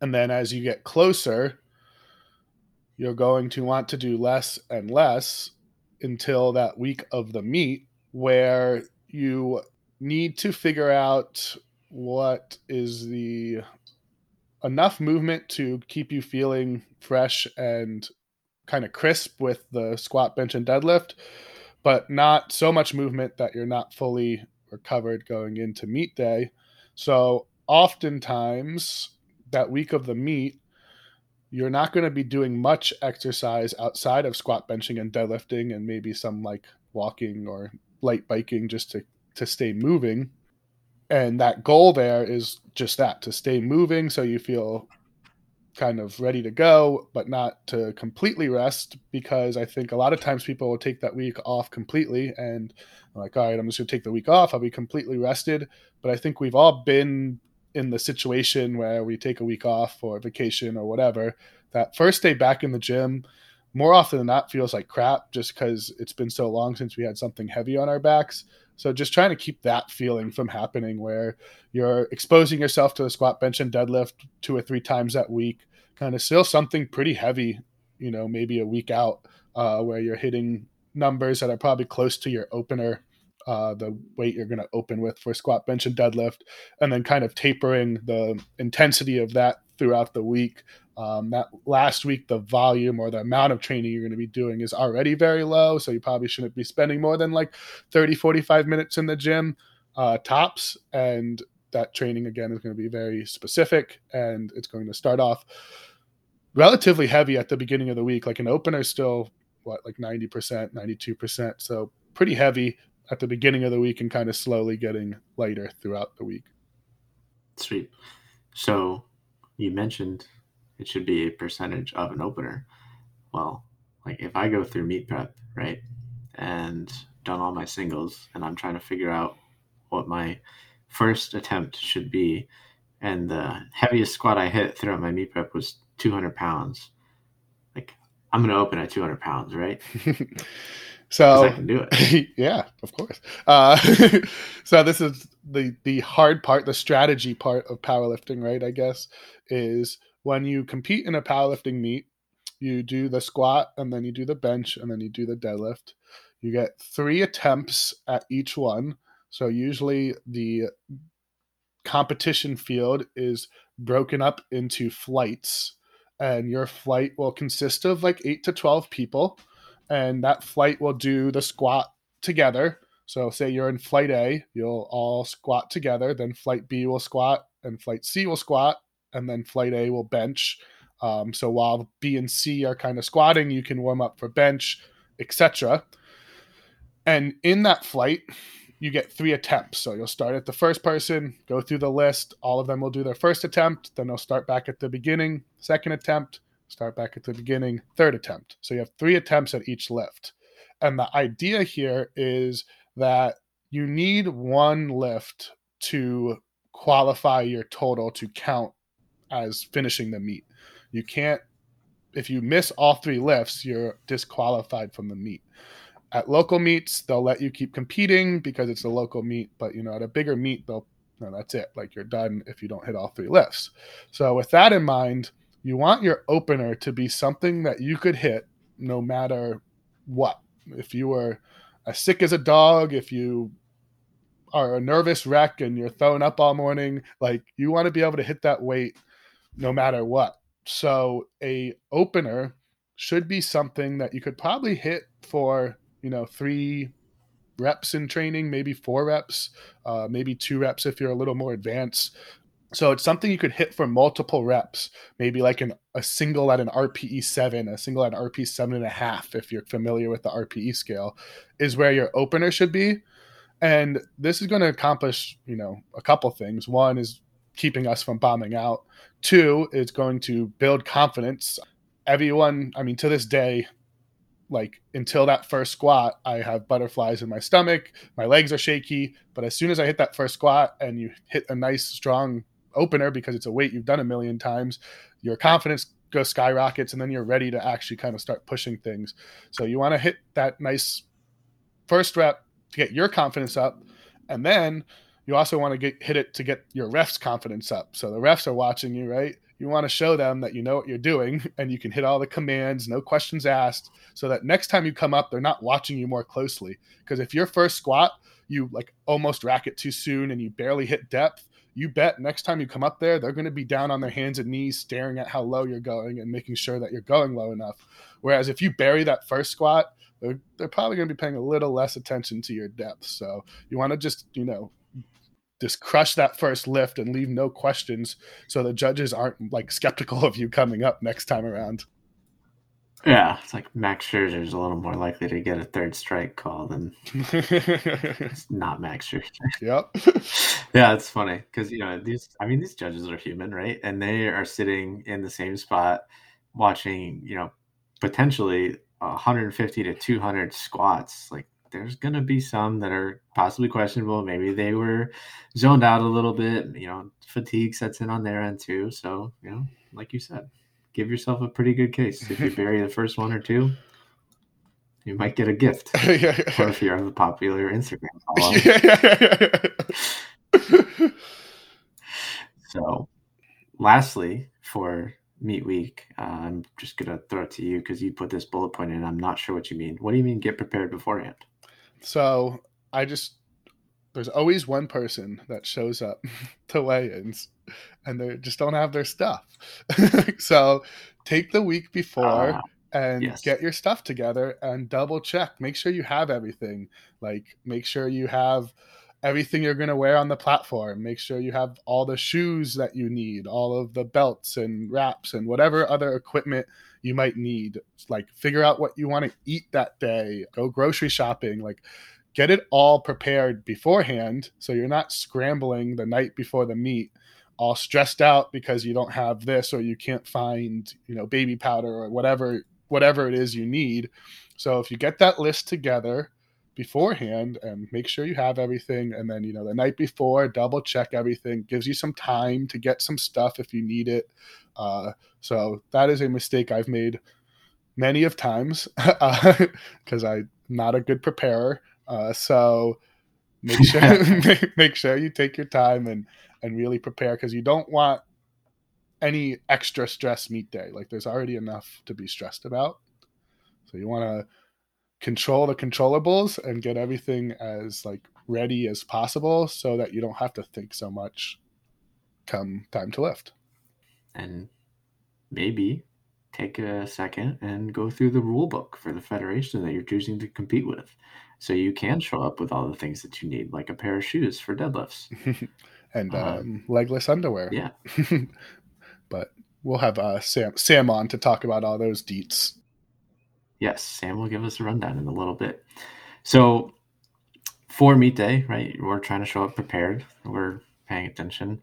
And then as you get closer, you're going to want to do less and less until that week of the meet where you need to figure out what is the enough movement to keep you feeling fresh and kind of crisp with the squat, bench, and deadlift, but not so much movement that you're not fully recovered going into meet day. So, oftentimes, that week of the meet, you're not going to be doing much exercise outside of squat, benching, and deadlifting, and maybe some like walking or light biking just to, to stay moving. And that goal there is just that to stay moving so you feel kind of ready to go, but not to completely rest because I think a lot of times people will take that week off completely and like, all right, I'm just gonna take the week off. I'll be completely rested. But I think we've all been in the situation where we take a week off for vacation or whatever. That first day back in the gym, more often than not, feels like crap just because it's been so long since we had something heavy on our backs. So just trying to keep that feeling from happening where you're exposing yourself to the squat, bench, and deadlift two or three times that week kind of still something pretty heavy, you know, maybe a week out, uh, where you're hitting numbers that are probably close to your opener, uh, the weight you're going to open with for squat, bench, and deadlift, and then kind of tapering the intensity of that throughout the week. Um, that last week, the volume or the amount of training you're going to be doing is already very low. So you probably shouldn't be spending more than like 30, 45 minutes in the gym uh, tops. And that training, again, is going to be very specific and it's going to start off relatively heavy at the beginning of the week. Like an opener still what like 90%, 92%. So pretty heavy at the beginning of the week and kind of slowly getting lighter throughout the week. Sweet. So you mentioned it should be a percentage of an opener. Well, like if I go through meet prep, right, and done all my singles and I'm trying to figure out what my first attempt should be, and the heaviest squat I hit throughout my meet prep was 200 pounds. Like I'm going to open at 200 pounds, right? so I can do it. yeah, of course. Uh, so this is the the hard part, the strategy part of powerlifting, right? I guess is when you compete in a powerlifting meet, you do the squat and then you do the bench and then you do the deadlift. You get three attempts at each one. So usually the competition field is broken up into flights and your flight will consist of like 8 to 12 people and that flight will do the squat together so say you're in flight a you'll all squat together then flight b will squat and flight c will squat and then flight A will bench. Um, so while B and C are kind of squatting, you can warm up for bench, etc. And in that flight, you get three attempts. So you'll start at the first person, go through the list. All of them will do their first attempt. Then they'll start back at the beginning, second attempt, start back at the beginning, third attempt. So you have three attempts at each lift. And the idea here is that you need one lift to qualify your total to count as finishing the meet. You can't, if you miss all three lifts, you're disqualified from the meet at local meets they'll let you keep competing because it's a local meet but you know at a bigger meet they'll no that's it like you're done if you don't hit all three lifts so with that in mind you want your opener to be something that you could hit no matter what if you were as sick as a dog if you are a nervous wreck and you're throwing up all morning like you want to be able to hit that weight no matter what so a opener should be something that you could probably hit for you know, three reps in training, maybe four reps, uh, maybe two reps if you're a little more advanced. So it's something you could hit for multiple reps, maybe like an, a single at an RPE seven, a single at an RPE seven and a half, if you're familiar with the RPE scale, is where your opener should be. And this is going to accomplish, you know, a couple things. One is keeping us from bombing out. Two, it's going to build confidence. Everyone, I mean, to this day, like until that first squat, I have butterflies in my stomach, my legs are shaky. But as soon as I hit that first squat and you hit a nice strong opener because it's a weight you've done a million times, your confidence goes skyrockets and then you're ready to actually kind of start pushing things. So you want to hit that nice first rep to get your confidence up. And then you also want to get hit it to get your refs confidence up. So the refs are watching you, right? you want to show them that you know what you're doing and you can hit all the commands, no questions asked, so that next time you come up, they're not watching you more closely. Because if your first squat, you like almost rack it too soon and you barely hit depth, you bet next time you come up there, they're going to be down on their hands and knees staring at how low you're going and making sure that you're going low enough. Whereas if you bury that first squat, they're, they're probably going to be paying a little less attention to your depth. So you want to just, you know, just crush that first lift and leave no questions so the judges aren't like skeptical of you coming up next time around. Yeah, it's like Max Scherzer is a little more likely to get a third strike call than it's not Max Scherzer. Yep. yeah, it's funny because you know these. I mean, these judges are human, right? And they are sitting in the same spot, watching you know potentially 150 to 200 squats. Like there's going to be some that are possibly questionable. Maybe they were zoned out a little bit. You know, fatigue sets in on their end too. So, you know, like you said, give yourself a pretty good case. If you bury the first one or two, you might get a gift. or if you have a popular Instagram follow. so, lastly, for meet week, uh, I'm just going to throw it to you because you put this bullet point in. I'm not sure what you mean. What do you mean get prepared beforehand? So I just there's always one person that shows up to weigh-ins and they just don't have their stuff. so take the week before uh, and yes. get your stuff together and double check. Make sure you have everything. Like make sure you have everything you're going to wear on the platform. Make sure you have all the shoes that you need, all of the belts and wraps and whatever other equipment you might need. Like figure out what you want to eat that day, go grocery shopping, like get it all prepared beforehand so you're not scrambling the night before the meet all stressed out because you don't have this or you can't find, you know, baby powder or whatever whatever it is you need. So if you get that list together, beforehand and make sure you have everything and then you know the night before double check everything gives you some time to get some stuff if you need it uh, so that is a mistake i've made many of times because uh, i'm not a good preparer uh, so make sure make, make sure you take your time and and really prepare because you don't want any extra stress meet day. Like there's already enough to be stressed about. So you want to control the controllables and get everything as like ready as possible so that you don't have to think so much come time to lift. And maybe take a second and go through the rule book for the federation that you're choosing to compete with. So you can show up with all the things that you need like a pair of shoes for deadlifts and um, um, legless underwear yeah but we'll have uh, Sam Sam on to talk about all those deets. Yes, Sam will give us a rundown in a little bit. So for meet day, right? We're trying to show up prepared. We're paying attention.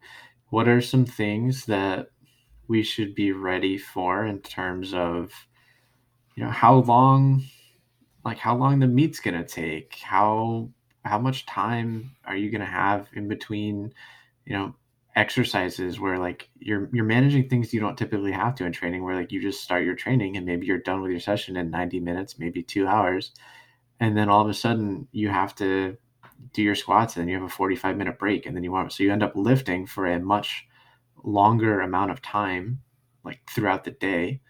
What are some things that we should be ready for in terms of you know how long like how long the meet's going to take how how much time are you going to have in between you know exercises where like you're you're managing things you don't typically have to in training where like you just start your training and maybe you're done with your session in 90 minutes maybe 2 hours. And then all of a sudden you have to do your squats and then you have a 45 minute break and then you want so you end up lifting for a much longer amount of time like throughout the day.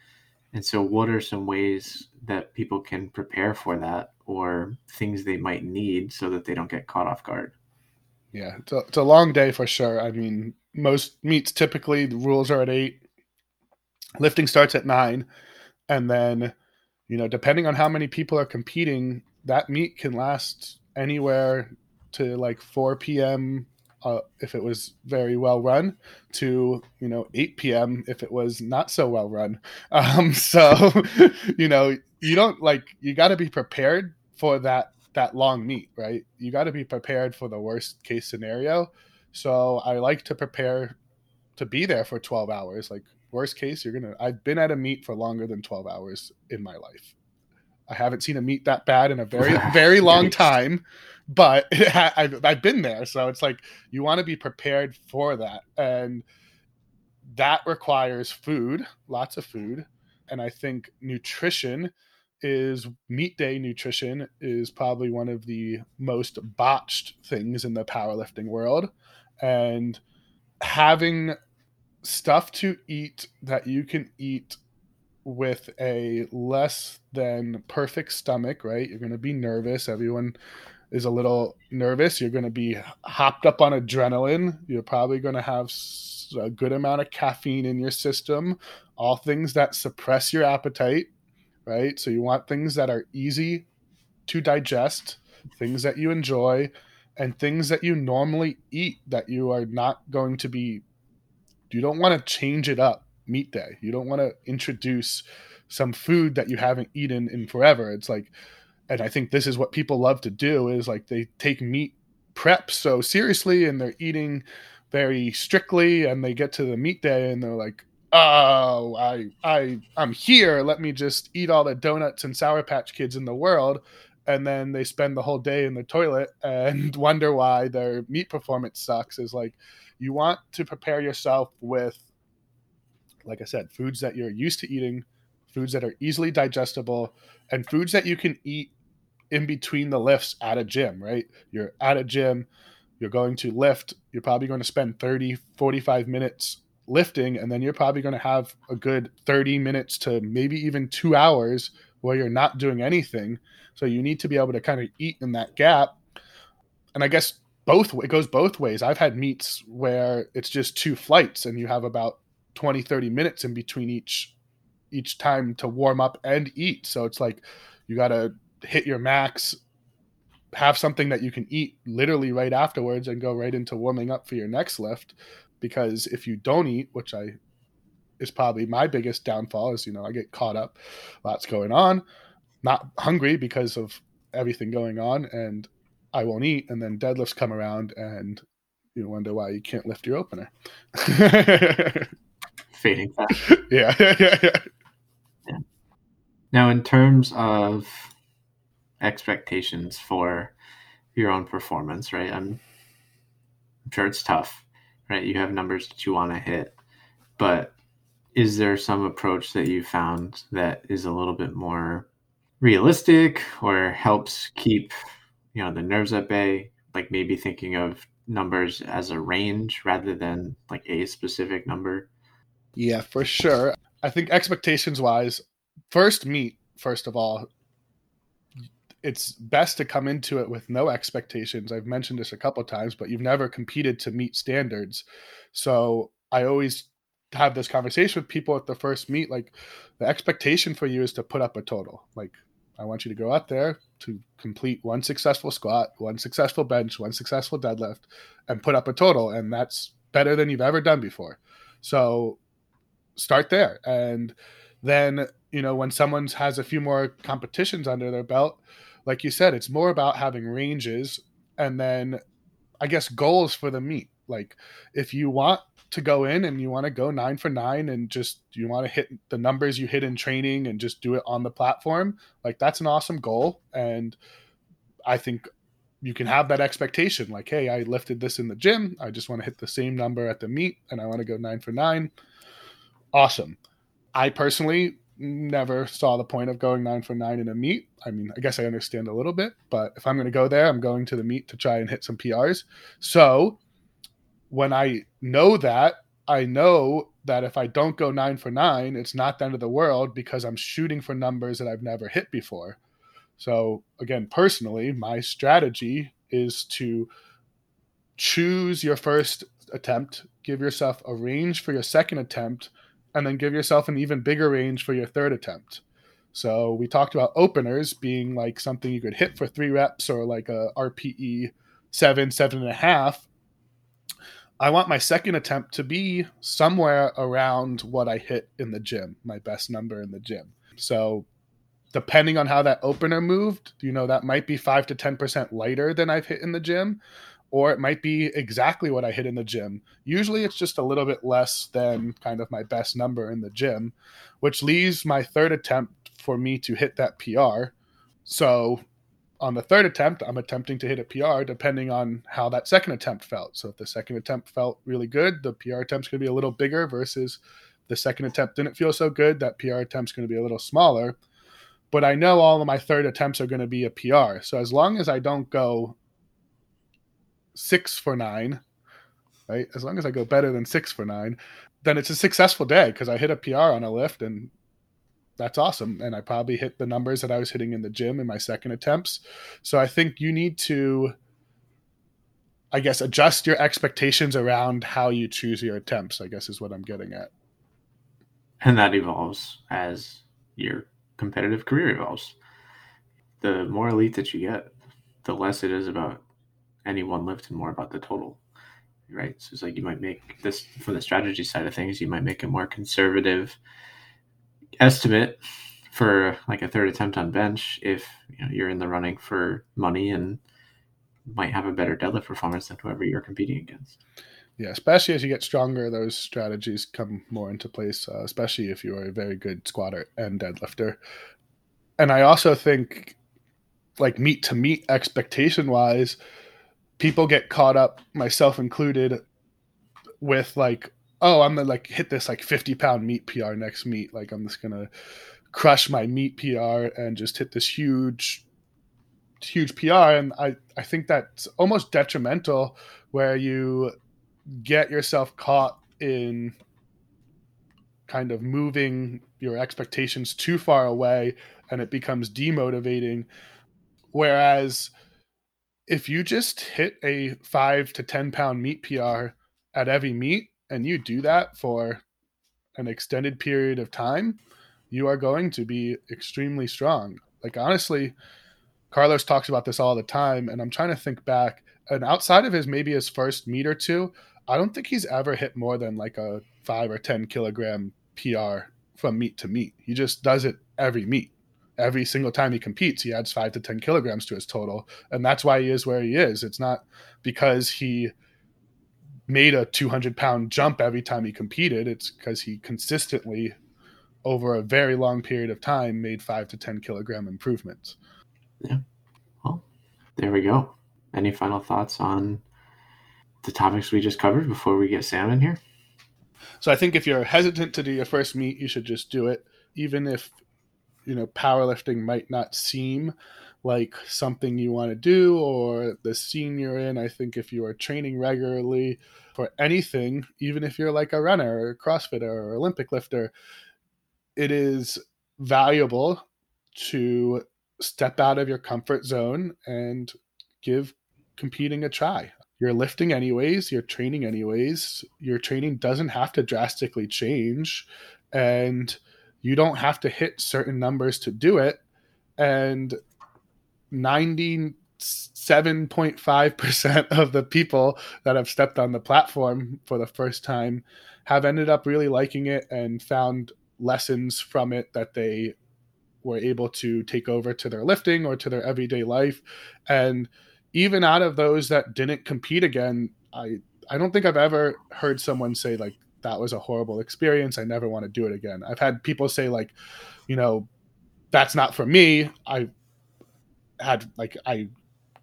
And so what are some ways that people can prepare for that or things they might need so that they don't get caught off guard yeah, it's a, it's a long day for sure. I mean, most meets typically the rules are at eight. Lifting starts at nine, and then, you know, depending on how many people are competing, that meet can last anywhere to like 4 p.m. Uh, if it was very well run, to you know 8 p.m. if it was not so well run. Um, so, you know, you don't like you got to be prepared for that that long meet, right? You got to be prepared for the worst case scenario. So I like to prepare to be there for 12 hours. Like worst case, you're gonna. I've been at a meet for longer than 12 hours in my life. I haven't seen a meet that bad in a very very long time, but I've, I've been there. So it's like you want to be prepared for that, and that requires food, lots of food, and I think nutrition is meet day nutrition is probably one of the most botched things in the powerlifting world. And having stuff to eat that you can eat with a less than perfect stomach right? You're going to be nervous. Everyone is a little nervous. You're going to be hopped up on adrenaline. You're probably going to have a good amount of caffeine in your system all things that suppress your appetite right? So you want things that are easy to digest, things that you enjoy, and things that you normally eat that you are not going to be. You don't want to change it up meet day. You don't want to introduce some food that you haven't eaten in forever. It's like, and I think this is what people love to do is like they take meet prep so seriously and they're eating very strictly and they get to the meet day and they're like oh, I, I, I'm here. Let me just eat all the donuts and Sour Patch Kids in the world. And then they spend the whole day in the toilet and wonder why their meet performance sucks. Is like, you want to prepare yourself with, like I said, foods that you're used to eating, foods that are easily digestible, and foods that you can eat in between the lifts at a gym, right? You're at a gym, you're going to lift, you're probably going to spend 30, 45 minutes lifting and then you're probably going to have a good 30 minutes to maybe even two hours where you're not doing anything. So you need to be able to kind of eat in that gap. And i guess both it goes both ways. I've had meets where it's just two flights and you have about 20 30 minutes in between each each time to warm up and eat. So it's like you got to hit your max have something that you can eat literally right afterwards and go right into warming up for your next lift because if you don't eat, which I is probably my biggest downfall, is you know I get caught up, lots going on, not hungry because of everything going on, and I won't eat, and then deadlifts come around, and you wonder why you can't lift your opener. Fading fast. Yeah. yeah, yeah. Now, in terms of expectations for your own performance, right? I'm, I'm sure it's tough right? You have numbers that you want to hit, but is there some approach that you found that is a little bit more realistic or helps keep you know the nerves at bay? Like maybe thinking of numbers as a range rather than like a specific number? Yeah for sure. I think expectations wise first meet first of all it's best to come into it with no expectations. I've mentioned this a couple times, but you've never competed to meet standards. So I always have this conversation with people at the first meet. Like the expectation for you is to put up a total. Like I want you to go out there to complete one successful squat, one successful bench, one successful deadlift, and put up a total. And that's better than you've ever done before. So start there. And then, you know, when someone has a few more competitions under their belt, like you said, it's more about having ranges and then I guess goals for the meet. Like if you want to go in and you want to go nine for nine and just you want to hit the numbers you hit in training and just do it on the platform, like that's an awesome goal. And I think you can have that expectation like, hey, I lifted this in the gym. I just want to hit the same number at the meet and I want to go nine for nine. Awesome. I personally never saw the point of going nine for nine in a meet. I mean, I guess I understand a little bit, but if I'm going to go there, I'm going to the meet to try and hit some PRs. So when I know that, I know that if I don't go nine for nine, it's not the end of the world because I'm shooting for numbers that I've never hit before. So, again, personally, my strategy is to choose your first attempt, give yourself a range for your second attempt, and then give yourself an even bigger range for your third attempt. So, we talked about openers being like something you could hit for three reps or like a RPE seven, seven and a half. I want my second attempt to be somewhere around what I hit in the gym, my best number in the gym. So, depending on how that opener moved, you know, that might be five to 10% lighter than I've hit in the gym, or it might be exactly what I hit in the gym. Usually it's just a little bit less than kind of my best number in the gym, which leaves my third attempt for me to hit that PR. So on the third attempt, I'm attempting to hit a PR depending on how that second attempt felt. So if the second attempt felt really good, the PR attempt's going to be a little bigger versus the second attempt didn't feel so good, that PR attempt's going to be a little smaller. But I know all of my third attempts are going to be a PR. So as long as I don't go six for nine, right? As long as I go better than six for nine, then it's a successful day because I hit a PR on a lift and that's awesome. And I probably hit the numbers that I was hitting in the gym in my second attempts. So I think you need to, I guess, adjust your expectations around how you choose your attempts, I guess is what I'm getting at. And that evolves as your competitive career evolves. The more elite that you get, the less it is about any one lift and more about the total. Right. So it's like you might make this from the strategy side of things, you might make a more conservative estimate for like a third attempt on bench if you know, you're in the running for money and might have a better deadlift performance than whoever you're competing against. Yeah, especially as you get stronger, those strategies come more into place, uh, especially if you are a very good squatter and deadlifter. And I also think, like meet to meet expectation wise, people get caught up, myself included, with like, oh, I'm gonna like hit this like 50 pound meet PR next meet. Like I'm just gonna crush my meet PR and just hit this huge, huge PR. And I, I think that's almost detrimental where you get yourself caught in kind of moving your expectations too far away and it becomes demotivating. Whereas if you just hit a five to 10 pound meet PR at every meet and you do that for an extended period of time, you are going to be extremely strong. Like, honestly, Carlos talks about this all the time, and I'm trying to think back. And outside of his maybe his first meet or two, I don't think he's ever hit more than like a five or 10 kilogram PR from meet to meet. He just does it every meet. Every single time he competes, he adds five to 10 kilograms to his total. And that's why he is where he is. It's not because he made a 200 pound jump every time he competed. It's because he consistently, over a very long period of time, made five to 10 kilogram improvements. Yeah. Well, there we go. Any final thoughts on the topics we just covered before we get Sam in here? So I think if you're hesitant to do your first meet, you should just do it, even if you know powerlifting might not seem like something you want to do or the scene you're in. I think if you are training regularly for anything, even if you're like a runner or a CrossFitter or Olympic lifter, it is valuable to step out of your comfort zone and give competing a try you're lifting anyways, you're training anyways. Your training doesn't have to drastically change and you don't have to hit certain numbers to do it. And 97.5% of the people that have stepped on the platform for the first time have ended up really liking it and found lessons from it that they were able to take over to their lifting or to their everyday life. And even out of those that didn't compete again, I I don't think I've ever heard someone say like that was a horrible experience. I never want to do it again. I've had people say like, you know, that's not for me. I had like I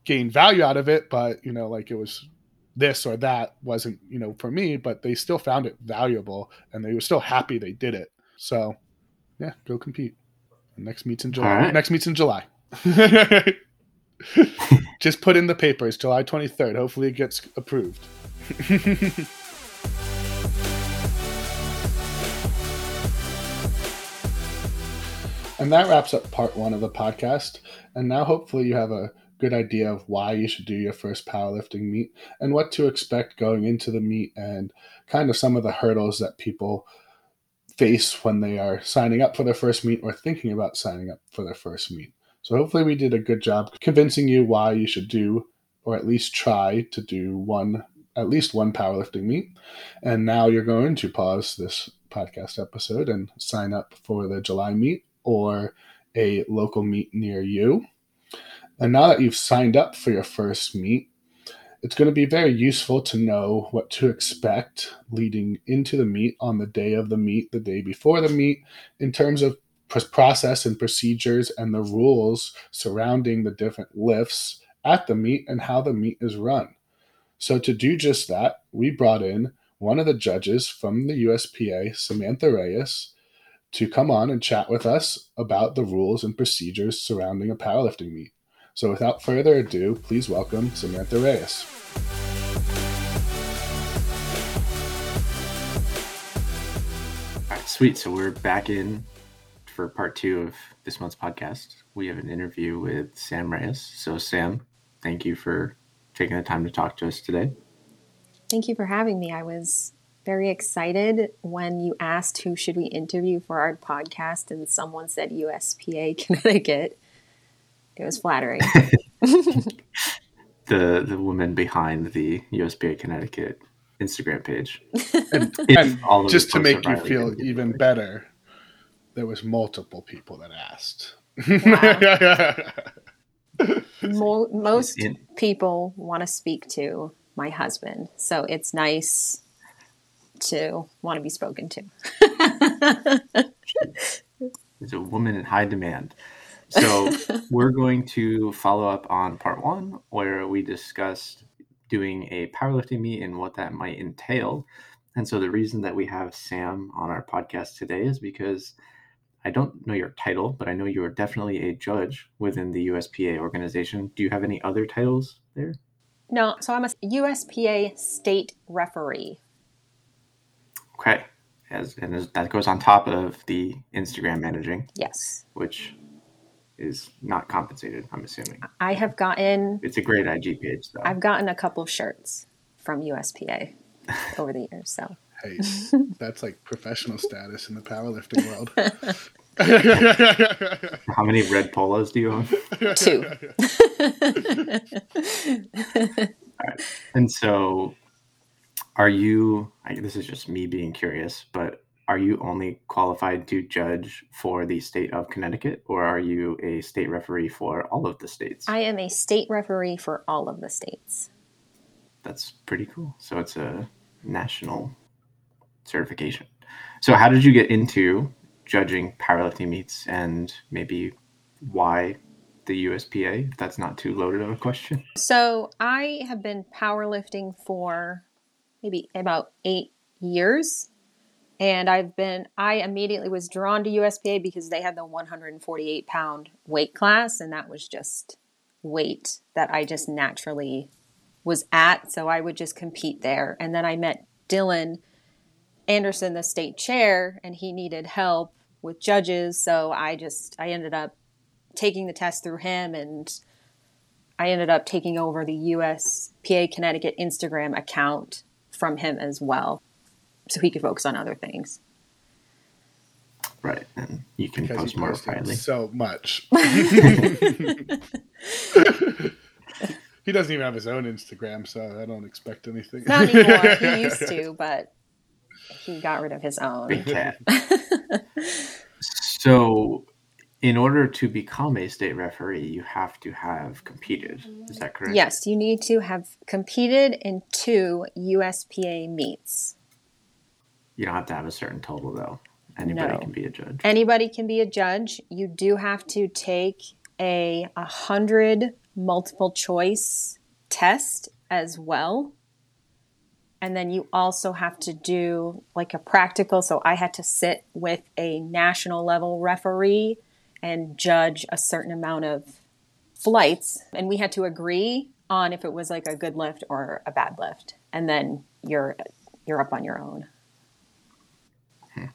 gained value out of it, but you know, like it was this or that wasn't, you know, for me, but they still found it valuable and they were still happy they did it. So yeah, go compete. Next meets in July. right. Next meets in July. Just put in the papers, July 23rd. Hopefully it gets approved. and that wraps up part one of the podcast. And now hopefully you have a good idea of why you should do your first powerlifting meet and what to expect going into the meet and kind of some of the hurdles that people face when they are signing up for their first meet or thinking about signing up for their first meet. So hopefully we did a good job convincing you why you should do or at least try to do one at least one powerlifting meet. And now you're going to pause this podcast episode and sign up for the July meet or a local meet near you. And now that you've signed up for your first meet, it's going to be very useful to know what to expect leading into the meet on the day of the meet, the day before the meet, in terms of process and procedures and the rules surrounding the different lifts at the meet and how the meet is run. So, to do just that, we brought in one of the judges from the USPA, Samantha Reyes, to come on and chat with us about the rules and procedures surrounding a powerlifting meet. So, without further ado, please welcome Samantha Reyes. All right, sweet. So we're back in for part two of this month's podcast. We have an interview with Sam Reyes. So, Sam, thank you for taking the time to talk to us today. Thank you for having me. I was very excited when you asked who should we interview for our podcast and someone said USPA Connecticut. It was flattering. The the woman behind the USPA Connecticut Instagram page. And, and all of the just to make you feel even can- better, there was multiple people that asked. Mo- most In- people want to speak to my husband, so it's nice to want to be spoken to. It's a woman in high demand. So we're going to follow up on part one, where we discussed doing a powerlifting meet and what that might entail. And so the reason that we have Sam on our podcast today is because I don't know your title, but I know you are definitely a judge within the USPA organization. Do you have any other titles there? No, so I'm a USPA state referee. Okay. As, and as- that goes on top of the Instagram managing, Yes. which is not compensated, I'm assuming. I have gotten It's a great IG page, though. I've gotten a couple of shirts from USPA over the years, so hey, that's like professional status in the powerlifting world. How many red polos do you own? two. And so, are you? I, this is just me being curious, but are you only qualified to judge for the state of Connecticut, or are you a state referee for all of the states? I am a state referee for all of the states. That's pretty cool. So it's a national certification. So how did you get into judging powerlifting meets, and maybe why the USPA? If that's not too loaded of a question. So I have been powerlifting for maybe about eight years. And I've been, I immediately was drawn to USPA because they had the 148 pound weight class, and that was just weight that I just naturally was at. So I would just compete there. And then I met Dylan Anderson, the state chair, and he needed help with judges. So I just, I ended up taking the test through him and I ended up taking over the USPA Connecticut Instagram account from him as well. So he could focus on other things. Right, and you can because post more posted widely. so much. he doesn't even have his own Instagram, so I don't expect anything. Not anymore. he used to, but he got rid of his own. Big cat. so, in order to become a state referee, you have to have competed. Is that correct? Yes, you need to have competed in two USPA meets. You don't have to have a certain total, though. Anybody No. can be a judge. Anybody can be a judge. You do have to take a 100 multiple choice test as well. And then you also have to do like a practical. So I had to sit with a national level referee and judge a certain amount of flights. And we had to agree on if it was like a good lift or a bad lift. And then you're you're up on your own. Hmm.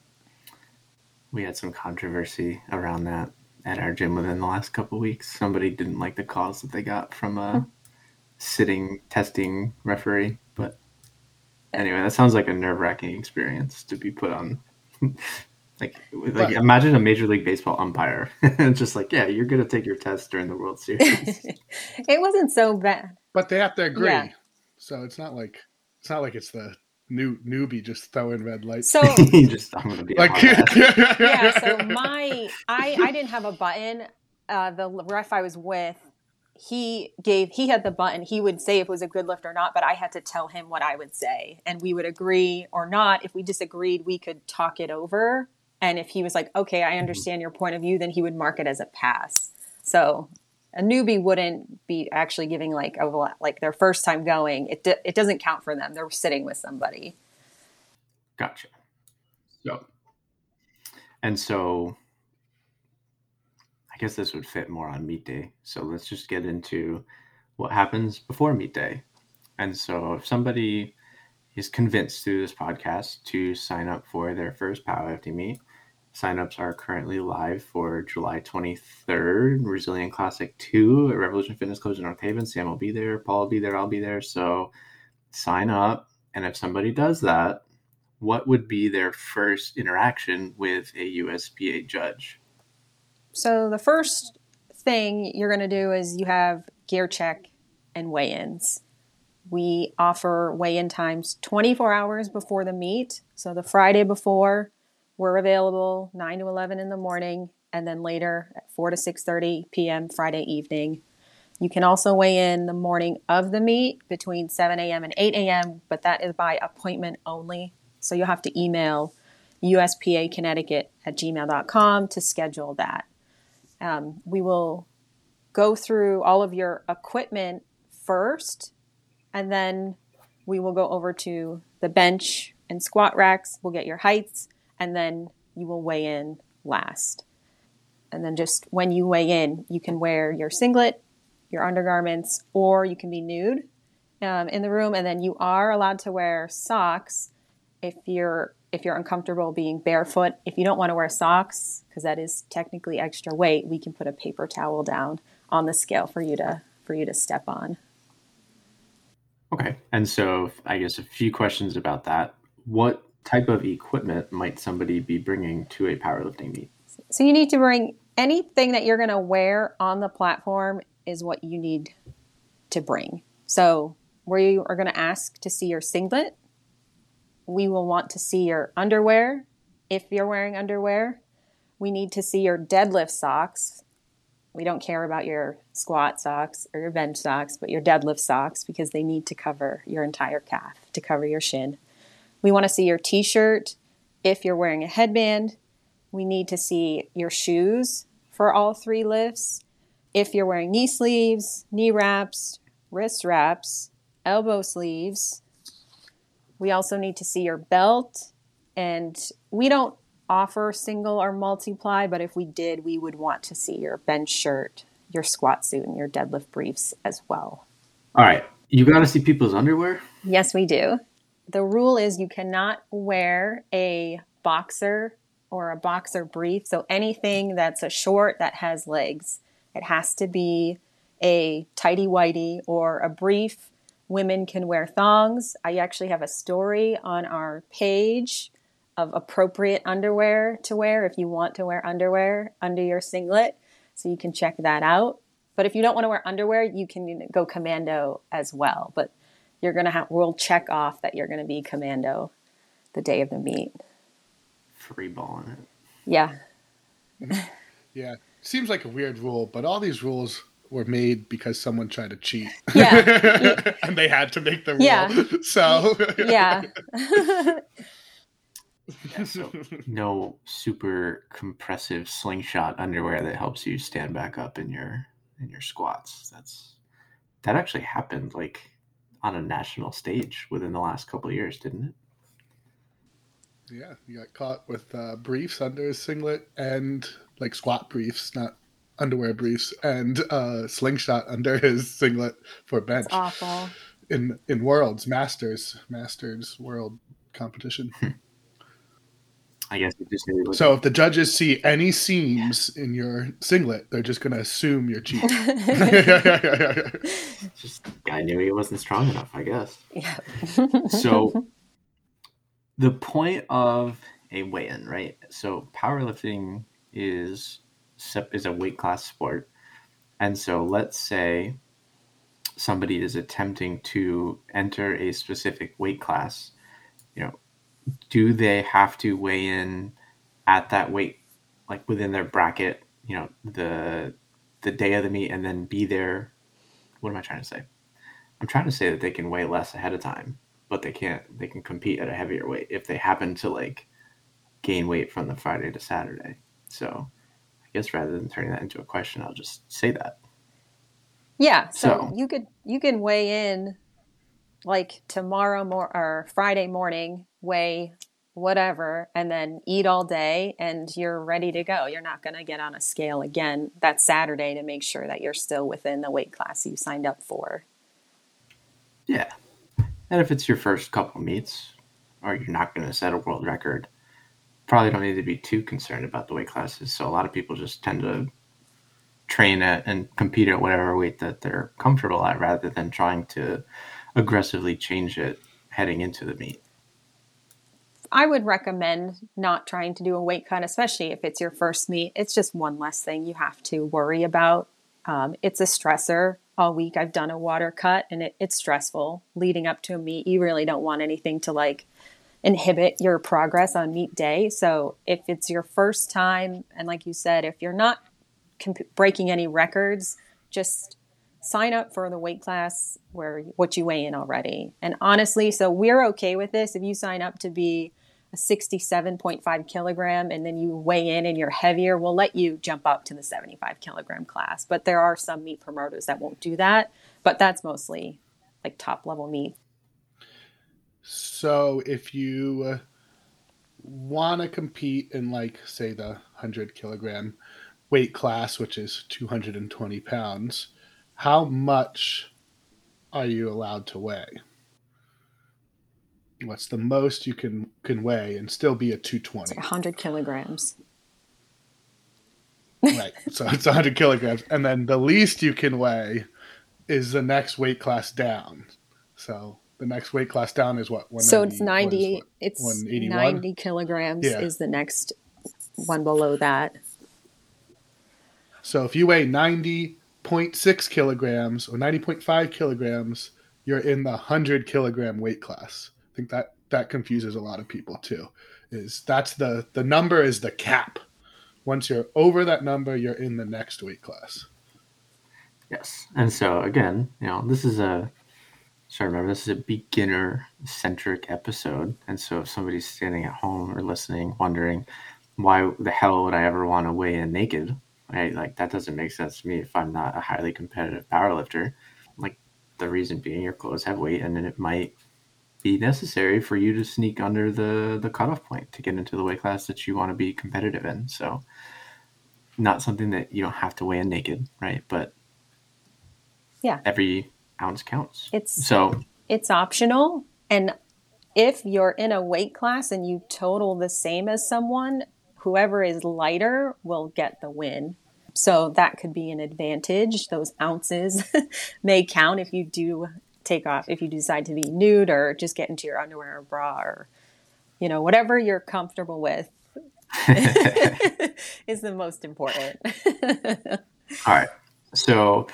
we had some controversy around that at our gym within the last couple weeks. Somebody didn't like the calls that they got from a hmm. sitting testing referee, but anyway, that sounds like a nerve wracking experience to be put on. like, like But- imagine a major league baseball umpire, and just like, yeah, you're gonna take your test during the World Series. it wasn't so bad. But they have to agree. Yeah. So it's not like it's not like it's the new newbie just throwing red lights. So just, I'm gonna be like yeah, so my I I didn't have a button. Uh, the ref I was with, he gave he had the button. He would say if it was a good lift or not, but I had to tell him what I would say, and we would agree or not. If we disagreed, we could talk it over. And if he was like, "Okay, I mm-hmm. understand your point of view," then he would mark it as a pass. So a newbie wouldn't be actually giving like a like their first time going. It it doesn't count for them. They're sitting with somebody. Gotcha. So, and so, I guess this would fit more on meet day. So let's just get into what happens before meet day. And so, if somebody is convinced through this podcast to sign up for their first powerlifting meet, signups are currently live for July 23rd, Resilient Classic 2 at Revolution Fitness Club in North Haven. Sam will be there, Paul will be there, I'll be there. So sign up. And if somebody does that, what would be their first interaction with a USPA judge? So the first thing you're going to do is you have gear check and weigh-ins. We offer weigh-in times 24 hours before the meet. So the Friday before, we're available 9 to 11 in the morning, and then later at 4 to 6:30 p.m. Friday evening. You can also weigh in the morning of the meet between 7 a.m. and 8 a.m., but that is by appointment only. So you'll have to email USPA Connecticut at gmail.com to schedule that. Um, we will go through all of your equipment first, and then we will go over to the bench and squat racks. We'll get your heights, and then you will weigh in last. And then just when you weigh in, you can wear your singlet, your undergarments, or you can be nude um, in the room. And then you are allowed to wear socks if you're if you're uncomfortable being barefoot. If you don't want to wear socks because that is technically extra weight, we can put a paper towel down on the scale for you to for you to step on. Okay. And so I guess a few questions about that. What type of equipment might somebody be bringing to a powerlifting meet? So you need to bring anything that you're going to wear on the platform is what you need to bring. So we are going to ask to see your singlet. We will want to see your underwear if you're wearing underwear. We need to see your deadlift socks. We don't care about your squat socks or your bench socks, but your deadlift socks because they need to cover your entire calf, to cover your shin. We want to see your t shirt if you're wearing a headband. We need to see your shoes for all three lifts. If you're wearing knee sleeves, knee wraps, wrist wraps, elbow sleeves. We also need to see your belt. And we don't offer single or multi-ply, but if we did, we would want to see your bench shirt, your squat suit, and your deadlift briefs as well. All right. You got to see people's underwear? Yes, we do. The rule is you cannot wear a boxer or a boxer brief. So anything that's a short that has legs, it has to be a tidy whitey or a brief. Women can wear thongs. I actually have a story on our page of appropriate underwear to wear if you want to wear underwear under your singlet. So you can check that out. But if you don't want to wear underwear, you can go commando as well. But you're going to have, we'll check off that you're going to be commando. the day of the meet. Free balling it. Yeah. Yeah. Seems like a weird rule, but all these rules were made because someone tried to cheat. Yeah. and they had to make the rule. Yeah. So Yeah. Yeah, so no super compressive slingshot underwear that helps you stand back up in your in your squats. That's that actually happened like on a national stage within the last couple of years, didn't it? Yeah, he got caught with uh, briefs under his singlet and like squat briefs, not underwear briefs, and uh, slingshot under his singlet for bench It's awful. in in worlds, masters, masters world competition. I guess it just maybe So if the judges see any seams in your singlet, they're just going to assume you're cheating. just guy knew he wasn't strong enough, I guess. yeah. so the point of a weigh-in right so powerlifting is is a weight class sport and so let's say somebody is attempting to enter a specific weight class you know do they have to weigh in at that weight like within their bracket you know the the day of the meet and then be there? What am i trying to say? I'm trying to say that they can weigh less ahead of time but they can't they can compete at a heavier weight if they happen to like gain weight from the friday to saturday. So i guess rather than turning that into a question i'll just say that. Yeah, so, So- you could you can weigh in like tomorrow mor- or Friday morning, weigh whatever, and then eat all day, and you're ready to go. You're not going to get on a scale again that Saturday to make sure that you're still within the weight class you signed up for. yeah and if it's your first couple meets or you're not going to set a world record probably don't need to be too concerned about the weight classes so a lot of people just tend to train at and compete at whatever weight that they're comfortable at rather than trying to aggressively change it heading into the meet I would recommend not trying to do a weight cut, especially if it's your first meet. It's just one less thing you have to worry about. Um, it's a stressor. All week I've done a water cut and it, it's stressful leading up to a meet. You really don't want anything to like inhibit your progress on meet day. So if it's your first time, and like you said, if you're not comp- breaking any records, just sign up for the weight class where what you weigh in already. And honestly, so we're okay with this. If you sign up to be a 67.5 kilogram and then you weigh in and you're heavier, we'll let you jump up to the 75 kilogram class. But there are some meet promoters that won't do that. But that's mostly like top level meet. So if you want to compete in, like, say, the 100 kilogram weight class, which is 220 pounds, how much are you allowed to weigh? What's the most you can can weigh and still be a 220? 100 kilograms. right. So it's 100 kilograms, and then the least you can weigh is the next weight class down. So the next weight class down is what? So it's 190 what is 90, what? it's 181? 90 kilograms Yeah. is the next one below that. So if you weigh 90.6 kilograms or 90.5 kilograms, you're in the 100 kilogram weight class. I think that that confuses a lot of people too. Is that's the the number is the cap. Once you're over that number, you're in the next weight class. Yes. And so again, you know, this is a so remember this is a beginner centric episode. And so if somebody's standing at home or listening, wondering why the hell would I ever want to weigh in naked? Right? Like that doesn't make sense to me if I'm not a highly competitive powerlifter. Like the reason being your clothes have weight and then it might be necessary for you to sneak under the the cutoff point to get into the weight class that you want to be competitive in. So not something that you don't have to weigh in naked, right? But Yeah. every ounce counts. It's So it's optional and if you're in a weight class and you total the same as someone whoever is lighter will get the win so that could be an advantage those ounces may count if you do take off if you decide to be nude or just get into your underwear or bra or you know whatever you're comfortable with is the most important all right. So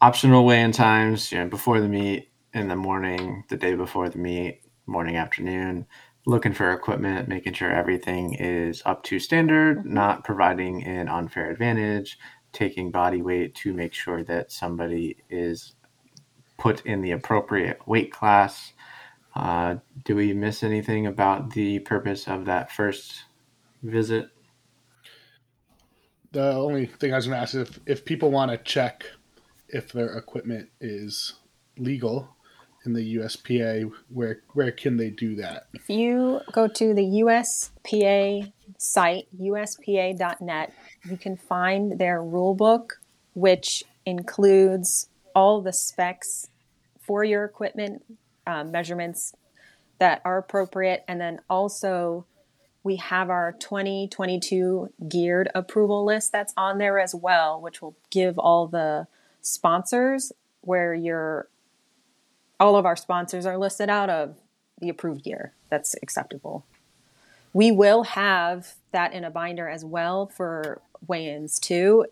optional weigh-in times, you know, before the meet, in the morning, the day before the meet, morning, afternoon. Looking for equipment, making sure everything is up to standard, Mhm. not providing an unfair advantage, taking body weight to make sure that somebody is put in the appropriate weight class. Uh, do we miss anything about the purpose of that first visit? The only thing I was going to ask is if, if people want to check if their equipment is legal in the USPA, where where can they do that? If you go to the USPA site, uspa.net, you can find their rule book, which includes all the specs for your equipment, uh, measurements that are appropriate, and then also we have our 2022 geared approval list that's on there as well, which will give all the sponsors where your all of our sponsors are listed out of the approved gear that's acceptable. We will have that in a binder as well for weigh-ins too.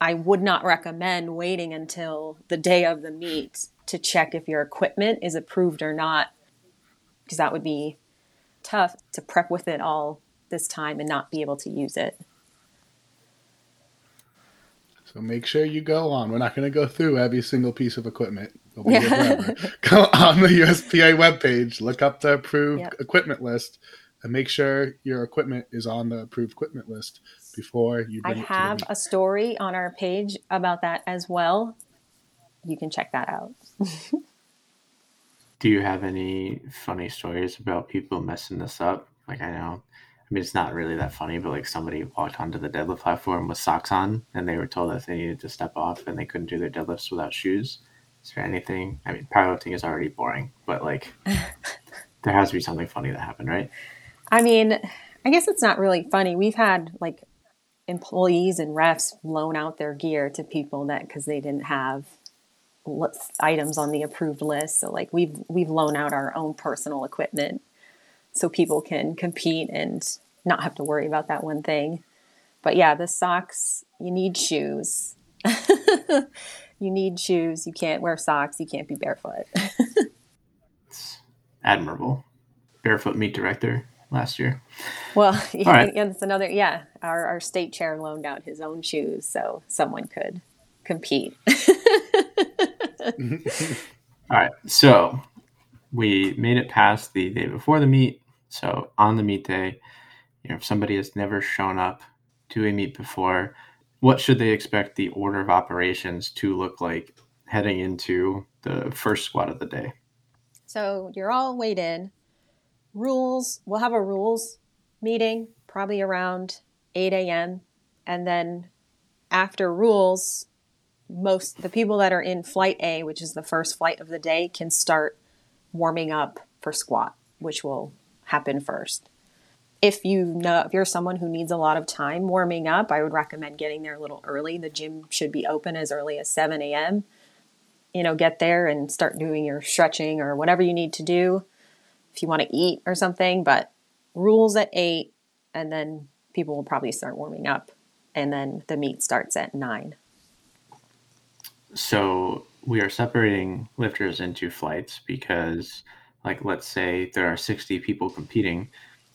I would not recommend waiting until the day of the meet to check if your equipment is approved or not because that would be tough to prep with it all this time and not be able to use it. So make sure you go on. We're not going to go through every single piece of equipment. We'll be here forever. go on the USPA webpage, look up the approved Yep. equipment list, and make sure your equipment is on the approved equipment list before you I it have to the a story on our page about that as well. You can check that out. Do you have any funny stories about people messing this up? Like I know, I mean, it's not really that funny, but like somebody walked onto the deadlift platform with socks on, and they were told that they needed to step off, and they couldn't do their deadlifts without shoes. Is there anything? I mean, powerlifting is already boring, but like, there has to be something funny that happened, right? I mean, I guess it's not really funny. We've had like employees and refs loan out their gear to people that because they didn't have items on the approved list. So like we've we've loaned out our own personal equipment so people can compete and not have to worry about that one thing. But yeah, the socks, you need shoes. you need shoes. You can't wear socks. You can't be barefoot. It's admirable. Barefoot meet director last year. Well, yeah, right. and it's another. Yeah, our our state chair loaned out his own shoes so someone could compete. All right, so we made it past the day before the meet. So on the meet day, you know, if somebody has never shown up to a meet before, what should they expect the order of operations to look like heading into the first squat of the day? so you're all weighed in. Rules. We'll have a rules meeting probably around eight a.m. and then after rules, most the people that are in flight A, which is the first flight of the day, can start warming up for squat, which will happen first. If you know if you're someone who needs a lot of time warming up, I would recommend getting there a little early. The gym should be open as early as 7 a.m. You know, get there and start doing your stretching or whatever you need to do if you want to eat or something. But rules at 8, and then people will probably start warming up. And then the meet starts at 9. So we are separating lifters into flights because, like, let's say there are 60 people competing.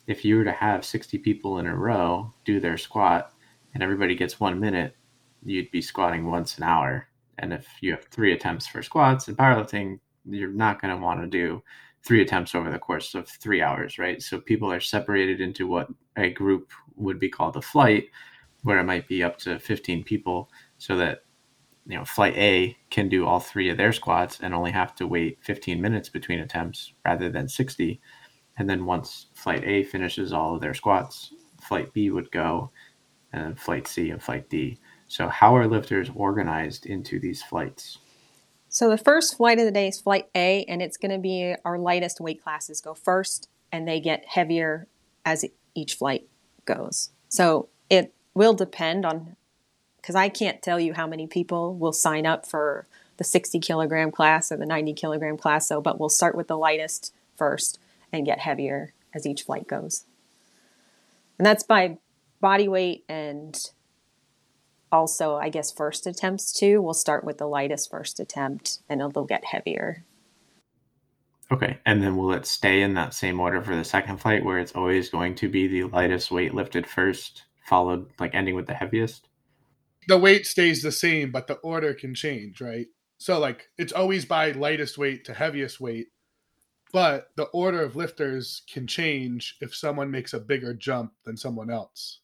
If you were to have 60 people in a row do their squat and everybody gets one minute, you'd be squatting once an hour. And if you have three attempts for squats and powerlifting, you're not going to want to do three attempts over the course of three hours, right? So people are separated into what a group would be called a flight, where it might be up to 15 people, so that you know, flight A can do all three of their squats and only have to wait 15 minutes between attempts rather than 60. And then once flight A finishes all of their squats, flight B would go, and then flight C and flight D. So, how are lifters organized into these flights? So the first flight of the day is flight A, and it's going to be our lightest weight classes go first, and they get heavier as each flight goes. So it will depend on, because I can't tell you how many people will sign up for the 60 kilogram class or the 90 kilogram class. So, but we'll start with the lightest first and get heavier as each flight goes. And that's by body weight and also, I guess, first attempts too. We'll start with the lightest first attempt and it'll get heavier. Okay. And then will it stay in that same order for the second flight where it's always going to be the lightest weight lifted first, followed like ending with the heaviest? The weight stays the same, but the order can change, right? So like it's always by lightest weight to heaviest weight, but the order of lifters can change if someone makes a bigger jump than someone else.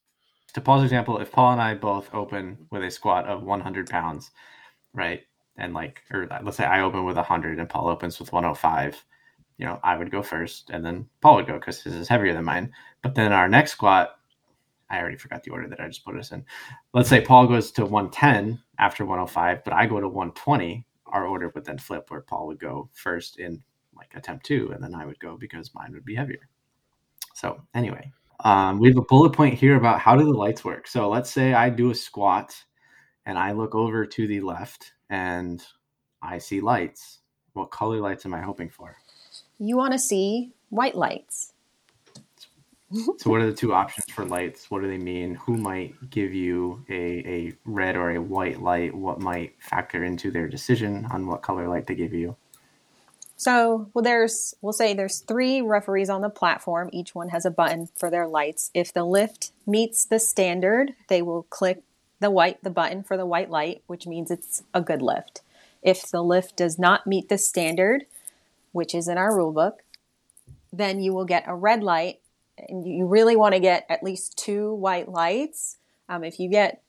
To Paul's example, if Paul and I both open with a squat of 100 pounds, right? And like, or let's say I open with 100 and Paul opens with 105, you know, I would go first and then Paul would go because his is heavier than mine. But then our next squat, I already forgot the order that I just put us in. Let's say Paul goes to 110 after 105, but I go to 120. Our order would then flip where Paul would go first in like attempt two, and then I would go because mine would be heavier. So anyway, um, we have a bullet point here about how do the lights work. So let's say I do a squat and I look over to the left and I see lights. What color lights am I hoping for? You want to see white lights. so what are the two options for lights what do they mean who might give you a, a red or a white light what might factor into their decision on what color light they give you so well there's we'll say there's three referees on the platform each one has a button for their lights if the lift meets the standard they will click the white the button for the white light which means it's a good lift if the lift does not meet the standard which is in our rule book then you will get a red light and you really want to get at least two white lights. Um, if you get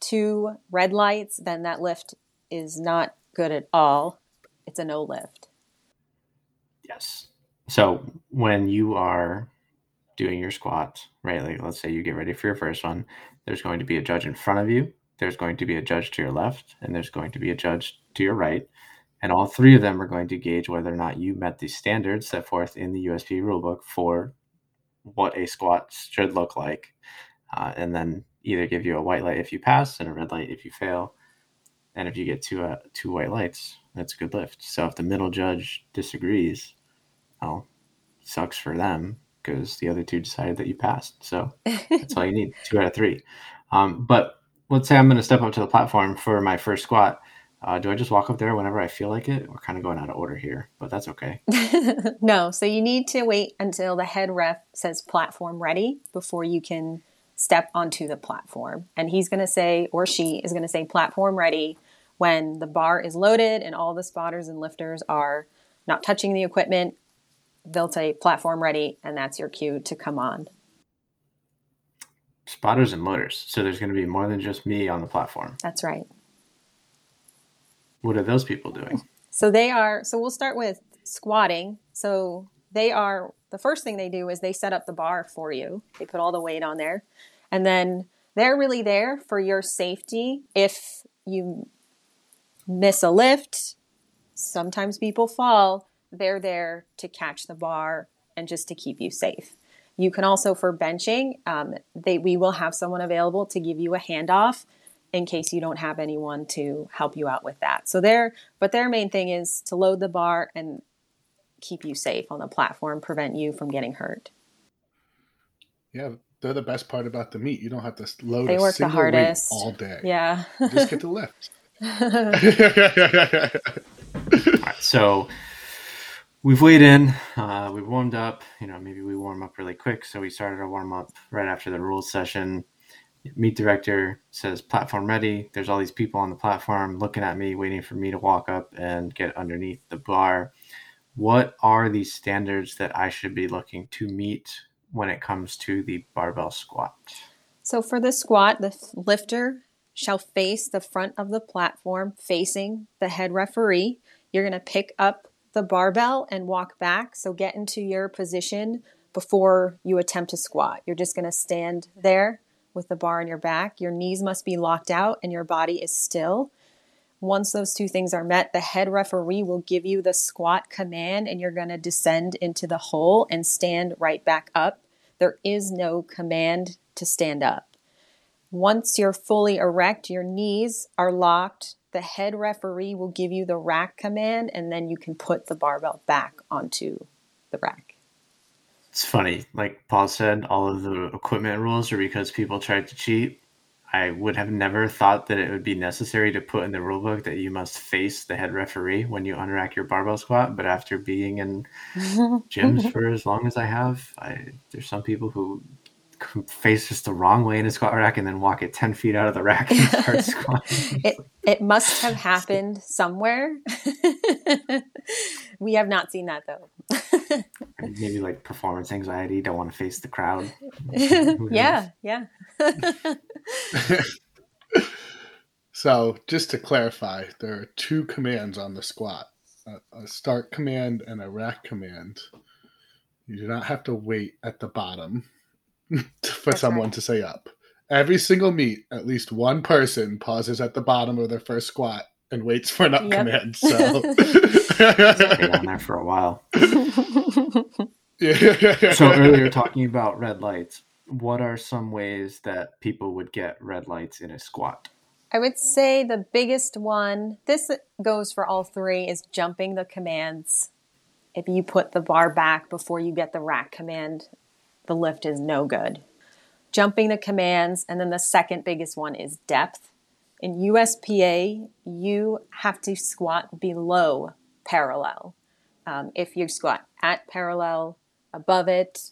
two red lights, then that lift is not good at all. It's a no lift. Yes. So when you are doing your squats, right? Like let's say you get ready for your first one, there's going to be a judge in front of you, there's going to be a judge to your left, and there's going to be a judge to your right. And all three of them are going to gauge whether or not you met the standards set forth in the USP rulebook for what a squat should look like, uh, and then either give you a white light if you pass and a red light if you fail. And if you get two uh, two white lights, that's a good lift. So if the middle judge disagrees, well, sucks for them because the other two decided that you passed. So that's all you need, two out of three. Um, but let's say I'm going to step up to the platform for my first squat. Uh, do I just walk up there whenever I feel like it? We're kind of going out of order here, but that's okay. no, so you need to wait until the head ref says platform ready before you can step onto the platform. And he's going to say, or she is going to say platform ready when the bar is loaded and all the spotters and lifters are not touching the equipment. They'll say platform ready, and that's your cue to come on. Spotters and motors. So there's going to be more than just me on the platform. That's right. What are those people doing? So they are, so we'll start with squatting. So they are, the first thing they do is they set up the bar for you. They put all the weight on there. And then they're really there for your safety. If you miss a lift, sometimes people fall, they're there to catch the bar and just to keep you safe. You can also, for benching, um, they, we will have someone available to give you a handoff in case you don't have anyone to help you out with that. So their but their main thing is to load the bar and keep you safe on the platform, prevent you from getting hurt. Yeah, they're the best part about the meet. You don't have to load they a work the hardest. all day. Yeah. Just get the lift. so we've weighed in, uh, we've warmed up. You know, maybe we warm up really quick. So we started our warm up right after the rules session meet director says platform ready. There's all these people on the platform looking at me, waiting for me to walk up and get underneath the bar. What are the standards that I should be looking to meet when it comes to the barbell squat? So, for the squat, the lifter shall face the front of the platform facing the head referee. You're going to pick up the barbell and walk back. So, get into your position before you attempt to squat. You're just going to stand there with the bar on your back. Your knees must be locked out and your body is still. Once those two things are met, the head referee will give you the squat command and you're going to descend into the hole and stand right back up. There is no command to stand up. Once you're fully erect, your knees are locked. The head referee will give you the rack command and then you can put the barbell back onto the rack. It's funny, like Paul said, all of the equipment rules are because people tried to cheat. I would have never thought that it would be necessary to put in the rulebook that you must face the head referee when you unrack your barbell squat. But after being in gyms for as long as I have, I, there's some people who face just the wrong way in a squat rack and then walk it 10 feet out of the rack and start squatting. it, it must have happened somewhere. we have not seen that though. Maybe like performance anxiety, don't want to face the crowd. yeah, yeah. so, just to clarify, there are two commands on the squat a, a start command and a rack command. You do not have to wait at the bottom for That's someone right. to say up. Every single meet, at least one person pauses at the bottom of their first squat and waits for an up yep. command. So been on there for a while. yeah. so earlier talking about red lights, what are some ways that people would get red lights in a squat? I would say the biggest one, this goes for all three, is jumping the commands. If you put the bar back before you get the rack command, the lift is no good. Jumping the commands, and then the second biggest one is depth. In USPA, you have to squat below parallel. Um, if you squat at parallel, above it,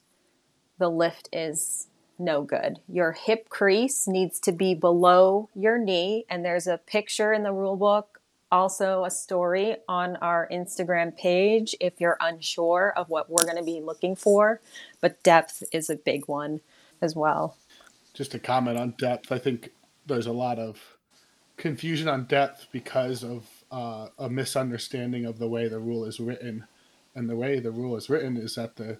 the lift is no good. Your hip crease needs to be below your knee, and there's a picture in the rule book, also a story on our Instagram page if you're unsure of what we're going to be looking for. But depth is a big one as well. Just a comment on depth, I think there's a lot of confusion on depth because of uh, a misunderstanding of the way the rule is written. And the way the rule is written is that the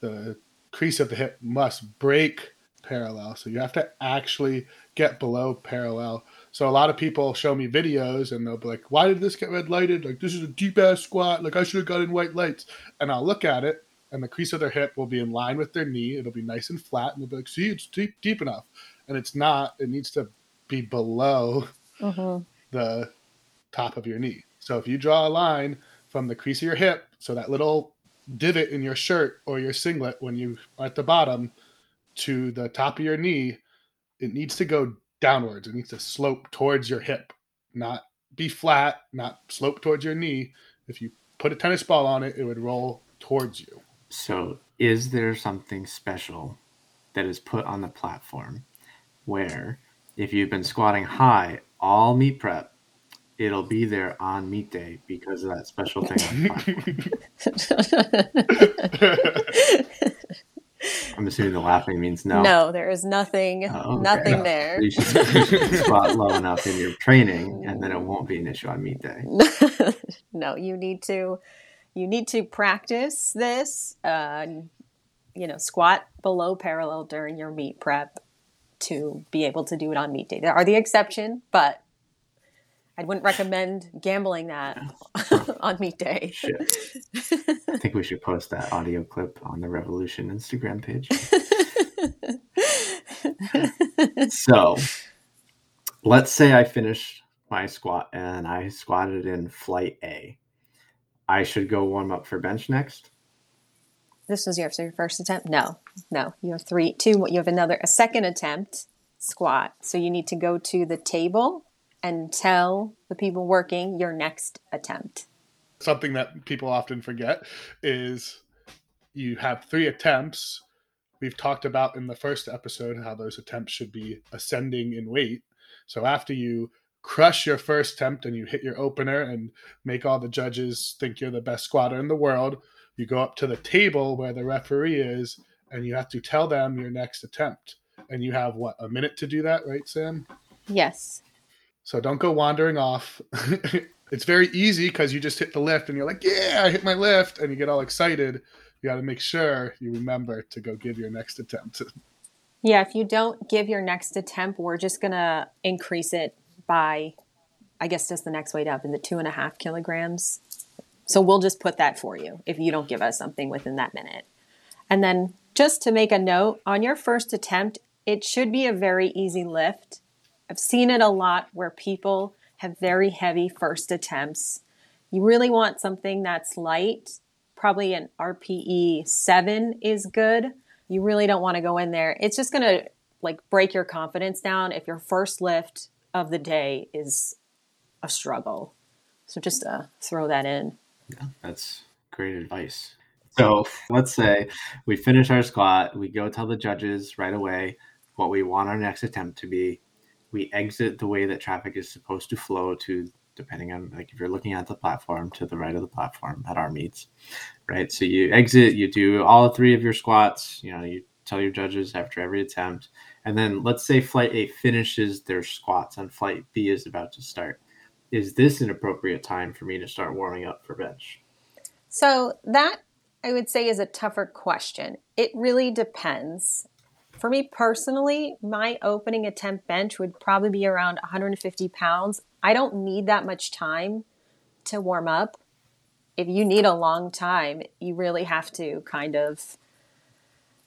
the crease of the hip must break parallel. So you have to actually get below parallel. So a lot of people show me videos and they'll be like, "Why did this get red lighted? Like this is a deep ass squat. Like I should have got in white lights." And I'll look at it, and the crease of their hip will be in line with their knee. It'll be nice and flat, and they'll be like, "See, it's deep deep enough." And it's not. It needs to be below mm-hmm. the top of your knee. So if you draw a line from the crease of your hip, so that little divot in your shirt or your singlet when you are at the bottom to the top of your knee, it needs to go downwards. It needs to slope towards your hip, not be flat, not slope towards your knee. If you put a tennis ball on it, it would roll towards you. So, is there something special that is put on the platform where if you've been squatting high all meet prep, it'll be there on meet day because of that special thing. I'm assuming the laughing means no. No, there is nothing, oh, okay. nothing there. You should, you should squat low enough in your training, and then it won't be an issue on meet day. no, you need to, you need to practice this. Uh, you know, squat below parallel during your meet prep to be able to do it on meet day. There are the exception, but I wouldn't recommend gambling that on meat day. I think we should post that audio clip on the Revolution Instagram page. so, let's say I finished my squat and I squatted in flight A. I should go warm up for bench next. This was your, your first attempt? No, no. You have three, two. You have another, a second attempt squat. So you need to go to the table and tell the people working your next attempt. Something that people often forget is you have three attempts. We've talked about in the first episode how those attempts should be ascending in weight. So after you crush your first attempt and you hit your opener and make all the judges think you're the best squatter in the world, you go up to the table where the referee is and you have to tell them your next attempt. And you have what, a minute to do that, right, Sam? Yes. So don't go wandering off. it's very easy because you just hit the lift and you're like, yeah, I hit my lift, and you get all excited. You got to make sure you remember to go give your next attempt. yeah, if you don't give your next attempt, we're just going to increase it by, I guess, just the next weight up in the two and a half kilograms. So we'll just put that for you if you don't give us something within that minute. And then just to make a note, on your first attempt, it should be a very easy lift I've seen it a lot where people have very heavy first attempts. You really want something that's light. Probably an RPE 7 is good. You really don't want to go in there. It's just going to like break your confidence down if your first lift of the day is a struggle. So just uh, throw that in. Yeah, that's great advice. So let's say we finish our squat, we go tell the judges right away what we want our next attempt to be. We exit the way that traffic is supposed to flow to, depending on like if you're looking at the platform, to the right of the platform at our meets, right? So you exit, you do all three of your squats, you know, you tell your judges after every attempt. And then let's say flight A finishes their squats and flight B is about to start. Is this an appropriate time for me to start warming up for bench? So that I would say is a tougher question. It really depends. For me personally, my opening attempt bench would probably be around 150 pounds. I don't need that much time to warm up. If you need a long time, you really have to kind of,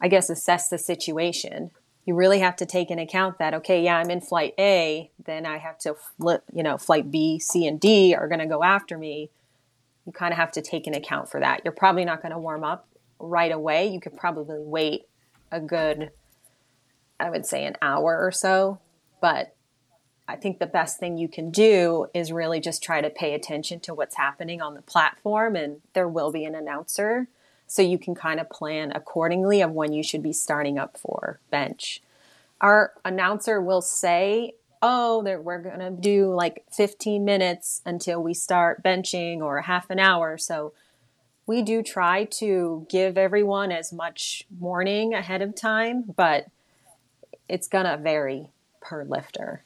I guess, assess the situation. You really have to take in account that, okay, yeah, I'm in flight A, then I have to flip, you know, flight B, C, and D are going to go after me you kind of have to take an account for that. You're probably not going to warm up right away. You could probably wait a good, I would say, an hour or so. But I think the best thing you can do is really just try to pay attention to what's happening on the platform, and there will be an announcer. So you can kind of plan accordingly of when you should be starting up for bench. Our announcer will say oh, we're going to do like 15 minutes until we start benching or half an hour. So we do try to give everyone as much warning ahead of time, but it's going to vary per lifter.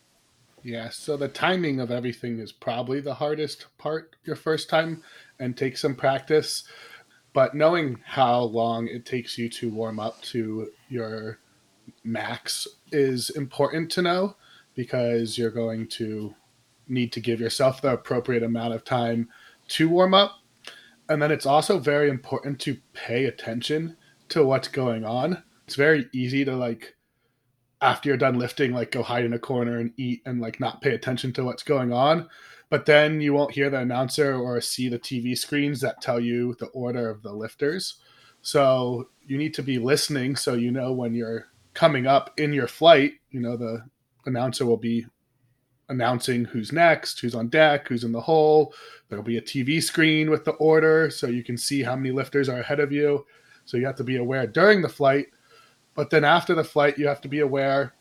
Yeah, so the timing of everything is probably the hardest part your first time and take some practice. But knowing how long it takes you to warm up to your max is important to know because you're going to need to give yourself the appropriate amount of time to warm up. And then it's also very important to pay attention to what's going on. It's very easy to like after you're done lifting like go hide in a corner and eat and like not pay attention to what's going on. But then you won't hear the announcer or see the TV screens that tell you the order of the lifters. So you need to be listening so you know when you're coming up in your flight, you know the announcer will be announcing who's next, who's on deck, who's in the hole. There'll be a TV screen with the order so you can see how many lifters are ahead of you. So you have to be aware during the flight. But then after the flight, you have to be aware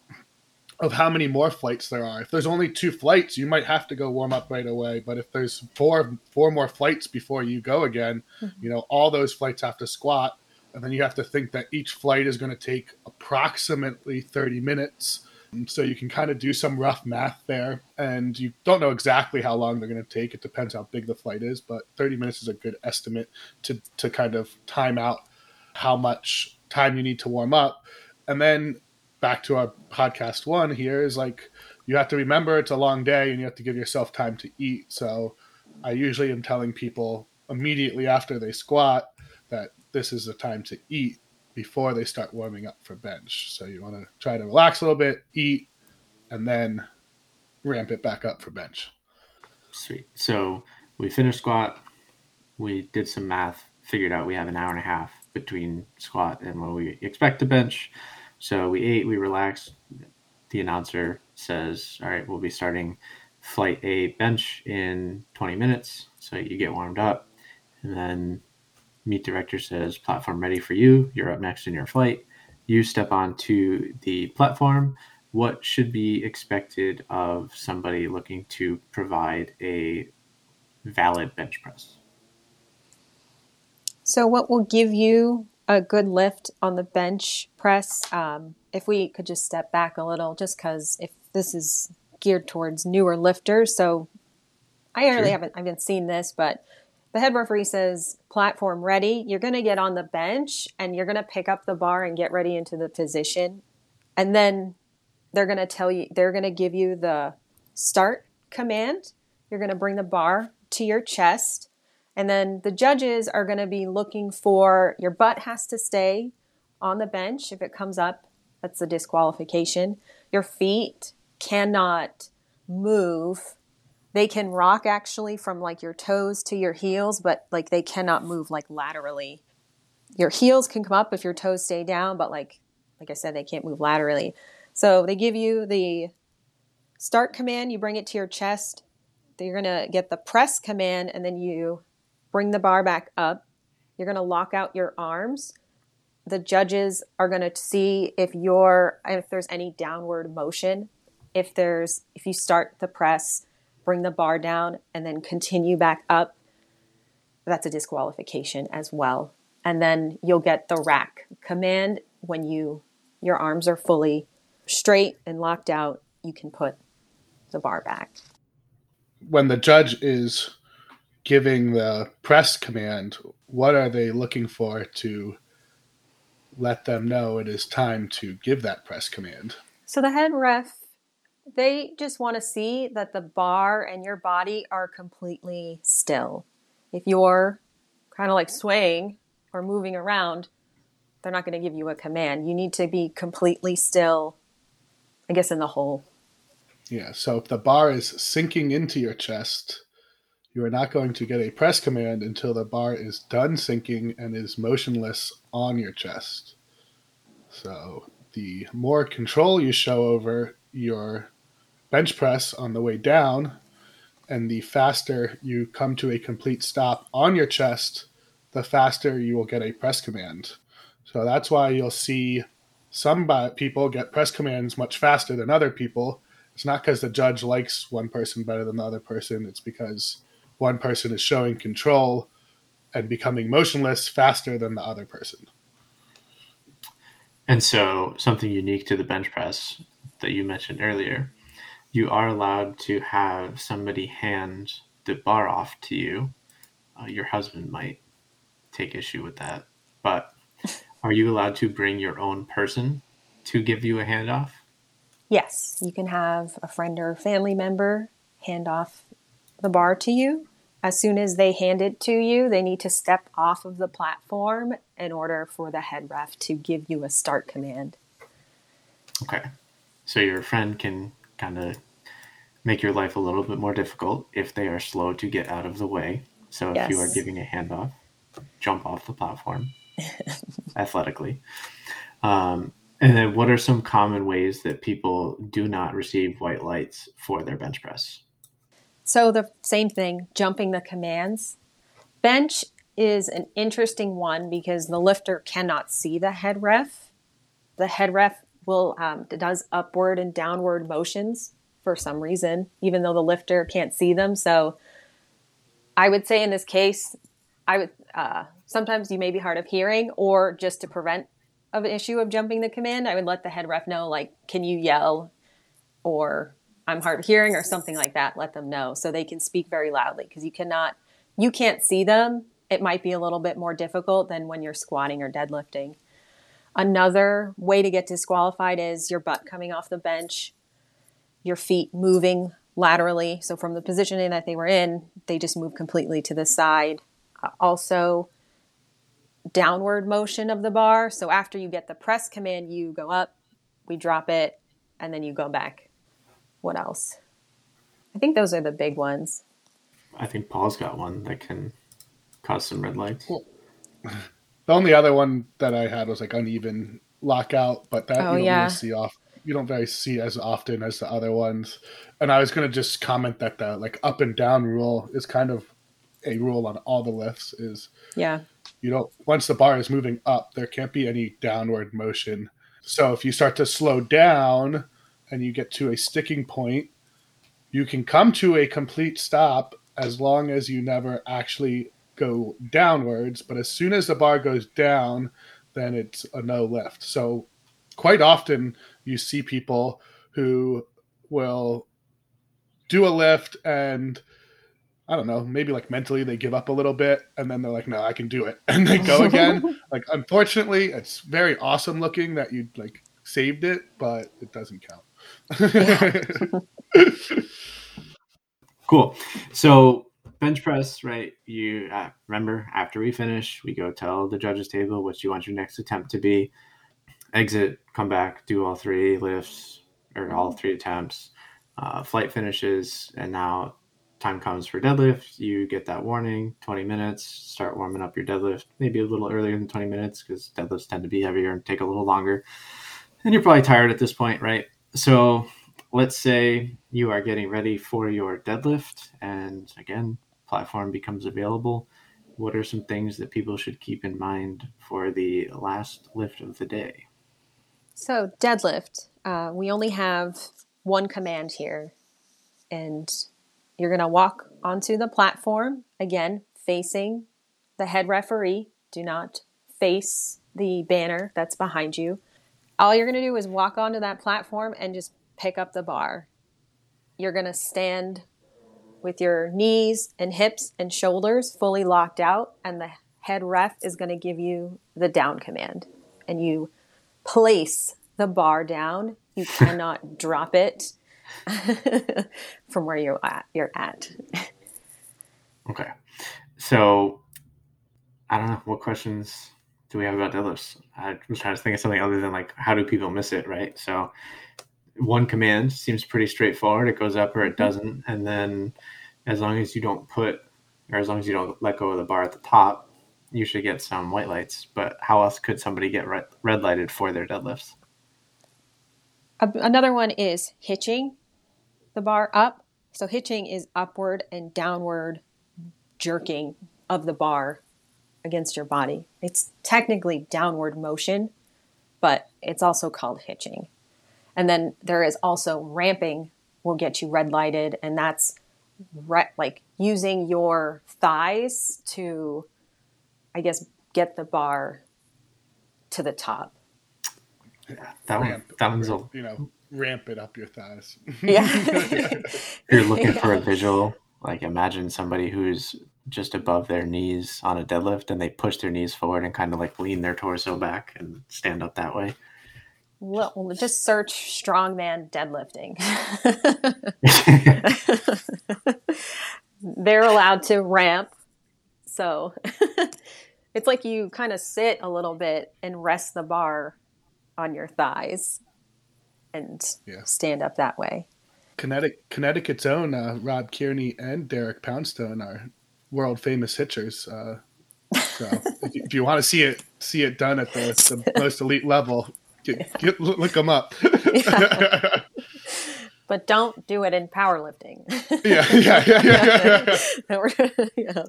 of how many more flights there are. If there's only two flights, you might have to go warm up right away. But if there's four four more flights before you go again, mm-hmm. you know, all those flights have to squat. And then you have to think that each flight is going to take approximately 30 minutes so you can kind of do some rough math there, and you don't know exactly how long they're going to take. It depends how big the flight is, but 30 minutes is a good estimate to to kind of time out how much time you need to warm up. And then back to our podcast one here is like you have to remember it's a long day and you have to give yourself time to eat. So I usually am telling people immediately after they squat that this is the time to eat before they start warming up for bench. So you want to try to relax a little bit, eat, and then ramp it back up for bench. Sweet. So we finished squat. We did some math, figured out we have an hour and a half between squat and what we expect to bench. So we ate, we relaxed. The announcer says, All right, we'll be starting flight A bench in 20 minutes. So you get warmed up. And then meet director says platform ready for you. You're up next in your flight. You step onto the platform. What should be expected of somebody looking to provide a valid bench press? So, what will give you a good lift on the bench press? Um, if we could just step back a little, just because if this is geared towards newer lifters, so I really sure. haven't I haven't seen this, but the head referee says platform ready, you're going to get on the bench and you're going to pick up the bar and get ready into the position. And then they're going to tell you, they're going to give you the start command. You're going to bring the bar to your chest. And then the judges are going to be looking for your butt has to stay on the bench. If it comes up, that's a disqualification. Your feet cannot move they can rock actually from like your toes to your heels, but like they cannot move like laterally. Your heels can come up if your toes stay down, but like like I said, they can't move laterally. So they give you the start command, you bring it to your chest. You're going to get the press command, and then you bring the bar back up. You're going to lock out your arms. The judges are going to see if you're if there's any downward motion. If there's if you start the press, bring the bar down, and then continue back up, that's a disqualification as well. And then you'll get the rack command when you your arms are fully straight and locked out, you can put the bar back. When the judge is giving the press command, what are they looking for to let them know it is time to give that press command? So the head ref, they just want to see that the bar and your body are completely still. If you're kind of like swaying or moving around, they're not going to give you a command. You need to be completely still, I guess, in the hole. Yeah, so if the bar is sinking into your chest, you are not going to get a press command until the bar is done sinking and is motionless on your chest. So the more control you show over your bench press on the way down, and the faster you come to a complete stop on your chest, the faster you will get a press command. So that's why you'll see some people get press commands much faster than other people. It's not because the judge likes one person better than the other person. It's because one person is showing control and becoming motionless faster than the other person. And so, something unique to the bench press that you mentioned earlier, you are allowed to have somebody hand the bar off to you. Uh, your husband might take issue with that, but are you allowed to bring your own person to give you a handoff? Yes, you can have a friend or family member hand off the bar to you. As soon as they hand it to you, they need to step off of the platform in order for the head ref to give you a start command. Okay. So your friend can kind of make your life a little bit more difficult if they are slow to get out of the way. So if yes. you are giving a handoff, jump off the platform athletically. Um, and then, what are some common ways that people do not receive white lights for their bench press? So, the same thing, jumping the commands. Bench is an interesting one because the lifter cannot see the head ref. The head ref will um, does upward and downward motions for some reason, even though the lifter can't see them. So, I would say in this case, I would uh, sometimes you may be hard of hearing, or just to prevent of an issue of jumping the command, I would let the head ref know, like, can you yell, or I'm hard of hearing, or something like that. Let them know so they can speak very loudly because you cannot, you can't see them. It might be a little bit more difficult than when you're squatting or deadlifting. Another way to get disqualified is your butt coming off the bench, your feet moving laterally. So from the positioning that they were in, they just move completely to the side uh, also downward motion of the bar. So after you get the press command, you go up, we drop it, and then you go back. What else? I think those are the big ones. I think Paul's got one that can cause some red lights. Well, the only other one that I had was like uneven lockout, but that oh, you don't yeah. really see off. You don't very see as often as the other ones. And I was going to just comment that the like up and down rule is kind of a rule on all the lifts is yeah you know once the bar is moving up there can't be any downward motion so if you start to slow down and you get to a sticking point you can come to a complete stop as long as you never actually go downwards but as soon as the bar goes down then it's a no lift so quite often you see people who will do a lift and I don't know, maybe like mentally they give up a little bit and then they're like, no, I can do it. And they go again. like, unfortunately, it's very awesome looking that you like saved it, but it doesn't count. cool. So, bench press, right? You uh, remember after we finish, we go tell the judges table what you want your next attempt to be. Exit, come back, do all three lifts or all three attempts. Uh, flight finishes, and now time comes for deadlift, you get that warning 20 minutes, start warming up your deadlift, maybe a little earlier than 20 minutes because deadlifts tend to be heavier and take a little longer. and you're probably tired at this point, right? So let's say you are getting ready for your deadlift, and again, platform becomes available. What are some things that people should keep in mind for the last lift of the day? So, deadlift, uh, we only have one command here, and you're going to walk onto the platform again, facing the head referee. Do not face the banner that's behind you. All you're going to do is walk onto that platform and just pick up the bar. You're going to stand with your knees and hips and shoulders fully locked out, and the head ref is going to give you the down command. And you place the bar down. You cannot drop it from where you're at. You're at. Okay. So I don't know what questions do we have about deadlifts. I was trying to think of something other than like how do people miss it, right? So one command seems pretty straightforward. It goes up or it mm-hmm. doesn't, and then as long as you don't put or as long as you don't let go of the bar at the top, you should get some white lights. But how else could somebody get red, red lighted for their deadlifts? Another one is hitching the bar up. So hitching is upward and downward jerking of the bar against your body. It's technically downward motion, but it's also called hitching. And then there is also ramping will get you red lighted, and that's re- like using your thighs to, I guess, get the bar to the top. Yeah, that one, that one's a you know ramp it up your thighs. Yeah. You're looking for a visual. Like imagine somebody who's just above their knees on a deadlift and they push their knees forward and kind of like lean their torso back and stand up that way. Well, just search strongman deadlifting. They're allowed to ramp. So it's like you kind of sit a little bit and rest the bar on your thighs and yeah. stand up that way. Connecticut, Connecticut's own uh, Rob Kearney and Derek Poundstone are world famous hitchers. Uh, so if, you, if, you, want to see it, see it done at the, the most elite level, get, get, look them up. but don't do it in powerlifting. yeah, yeah, yeah, yeah, yeah.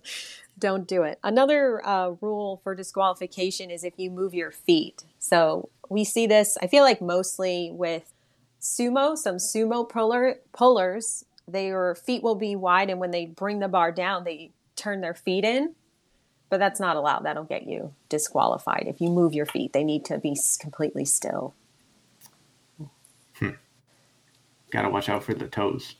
Don't do it. Another uh, rule for disqualification is if you move your feet. So we see this. I feel like mostly with sumo, some sumo puller, pullers, their feet will be wide, and when they bring the bar down, they turn their feet in but that's not allowed. That'll get you disqualified. If you move your feet, they need to be completely still. Hmm. Got to watch out for the toes.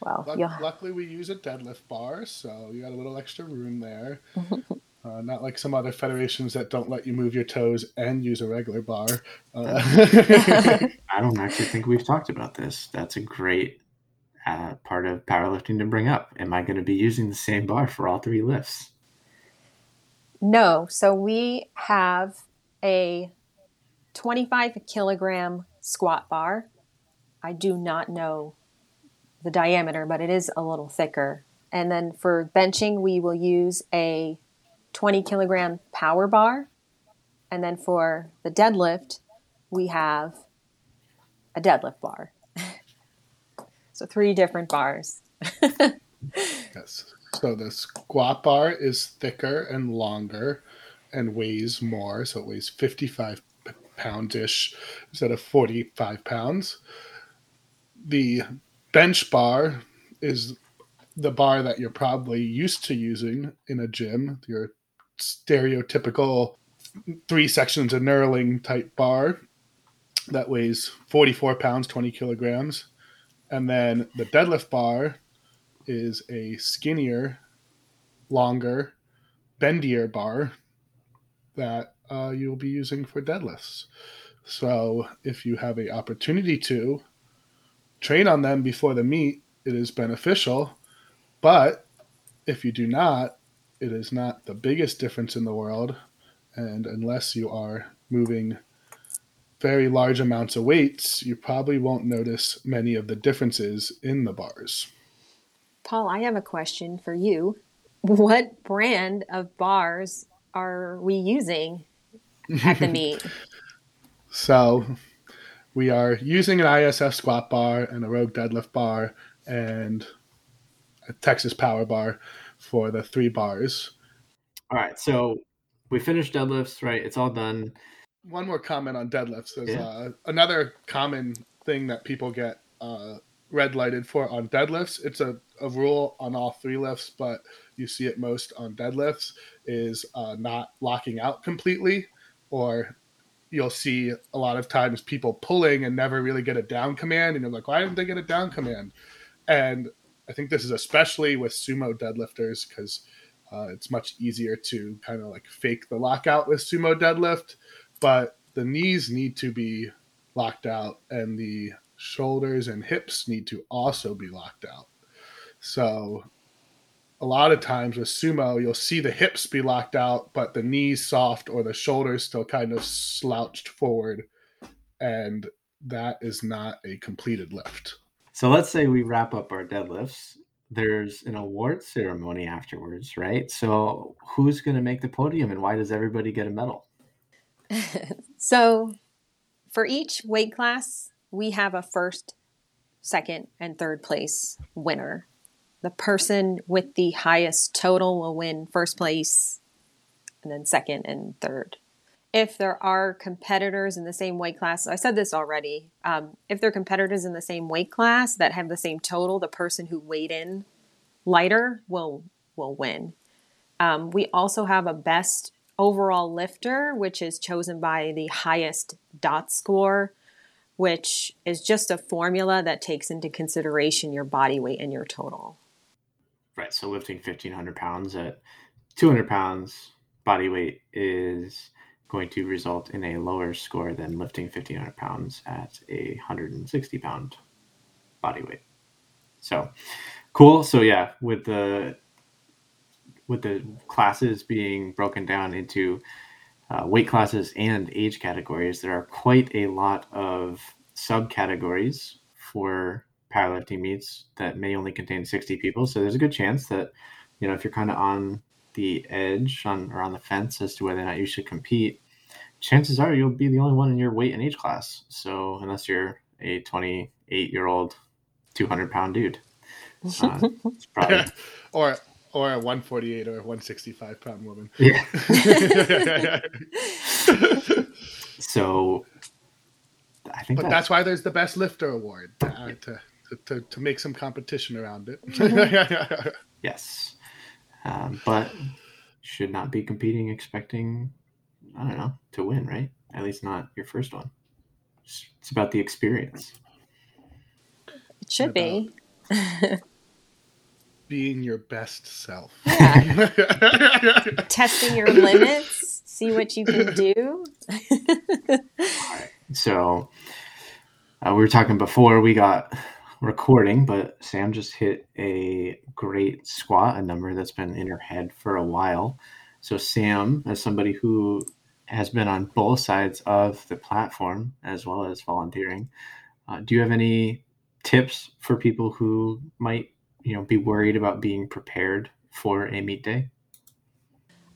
Well, luckily we use a deadlift bar, so you got a little extra room there. uh, not like some other federations that don't let you move your toes and use a regular bar. Uh, I don't actually think we've talked about this. That's a great uh, part of powerlifting to bring up. Am I going to be using the same bar for all three lifts? No. So we have a 25 kilogram squat bar. I do not know the diameter, but it is a little thicker. And then for benching, we will use a 20 kilogram power bar. And then for the deadlift, we have a deadlift bar. So three different bars. yes. So the squat bar is thicker and longer and weighs more. So it weighs 55 poundish instead of 45 pounds. The bench bar is the bar that you're probably used to using in a gym, your stereotypical three sections of knurling type bar that weighs 44 pounds, 20 kilograms. And then the deadlift bar is a skinnier, longer, bendier bar that uh, you'll be using for deadlifts. So if you have a opportunity to train on them before the meet, it is beneficial. But if you do not, it is not the biggest difference in the world. And unless you are moving very large amounts of weights, you probably won't notice many of the differences in the bars. Paul, I have a question for you. What brand of bars are we using at the meet? So we are using an ISF squat bar and a Rogue deadlift bar and a Texas power bar for the three bars. All right, so we finished deadlifts, right? It's all done. One more comment on deadlifts is Yeah. uh, another common thing that people get uh, red lighted for on deadlifts. It's a, a rule on all three lifts, but you see it most on deadlifts is uh, not locking out completely, or you'll see a lot of times people pulling and never really get a down command, and you're like, why didn't they get a down command? And I think this is especially with sumo deadlifters because uh, it's much easier to kind of like fake the lockout with sumo deadlift, but the knees need to be locked out and the shoulders and hips need to also be locked out. So a lot of times with sumo, you'll see the hips be locked out, but the knees soft or the shoulders still kind of slouched forward. And that is not a completed lift. So let's say we wrap up our deadlifts. There's an award ceremony afterwards, right? So who's going to make the podium and why does everybody get a medal? So, for each weight class, we have a first, second, and third place winner. The person with the highest total will win first place, and then second and third. If there are competitors in the same weight class, I said this already. Um, if there are competitors in the same weight class that have the same total, the person who weighed in lighter will will win. Um, we also have a best overall lifter, which is chosen by the highest dot score, which is just a formula that takes into consideration your body weight and your total. Right. So lifting 1500 pounds at 200 pounds body weight is going to result in a lower score than lifting 1500 pounds at a 160 pound body weight. So cool. So yeah, with the with the classes being broken down into uh, weight classes and age categories, there are quite a lot of subcategories for powerlifting meets that may only contain 60 people. So there's a good chance that, you know, if you're kind of on the edge on or on the fence as to whether or not you should compete, chances are you'll be the only one in your weight and age class. So unless you're a 28 year old, 200 pound dude, uh, it's probably or or a 148 or a 165 pound woman. yeah. So I think But that, that's why there's the best lifter award uh, to, to to make some competition around it. yes, um, but should not be competing expecting I don't know to win, right? At least not your first one. It's, it's about the experience. It should be. Being your best self. Testing your limits, see what you can do. So uh, we were talking before we got recording, but Sam just hit a great squat, a number that's been in her head for a while. So Sam, as somebody who has been on both sides of the platform as well as volunteering, uh, do you have any tips for people who might, you know, be worried about being prepared for a meet day?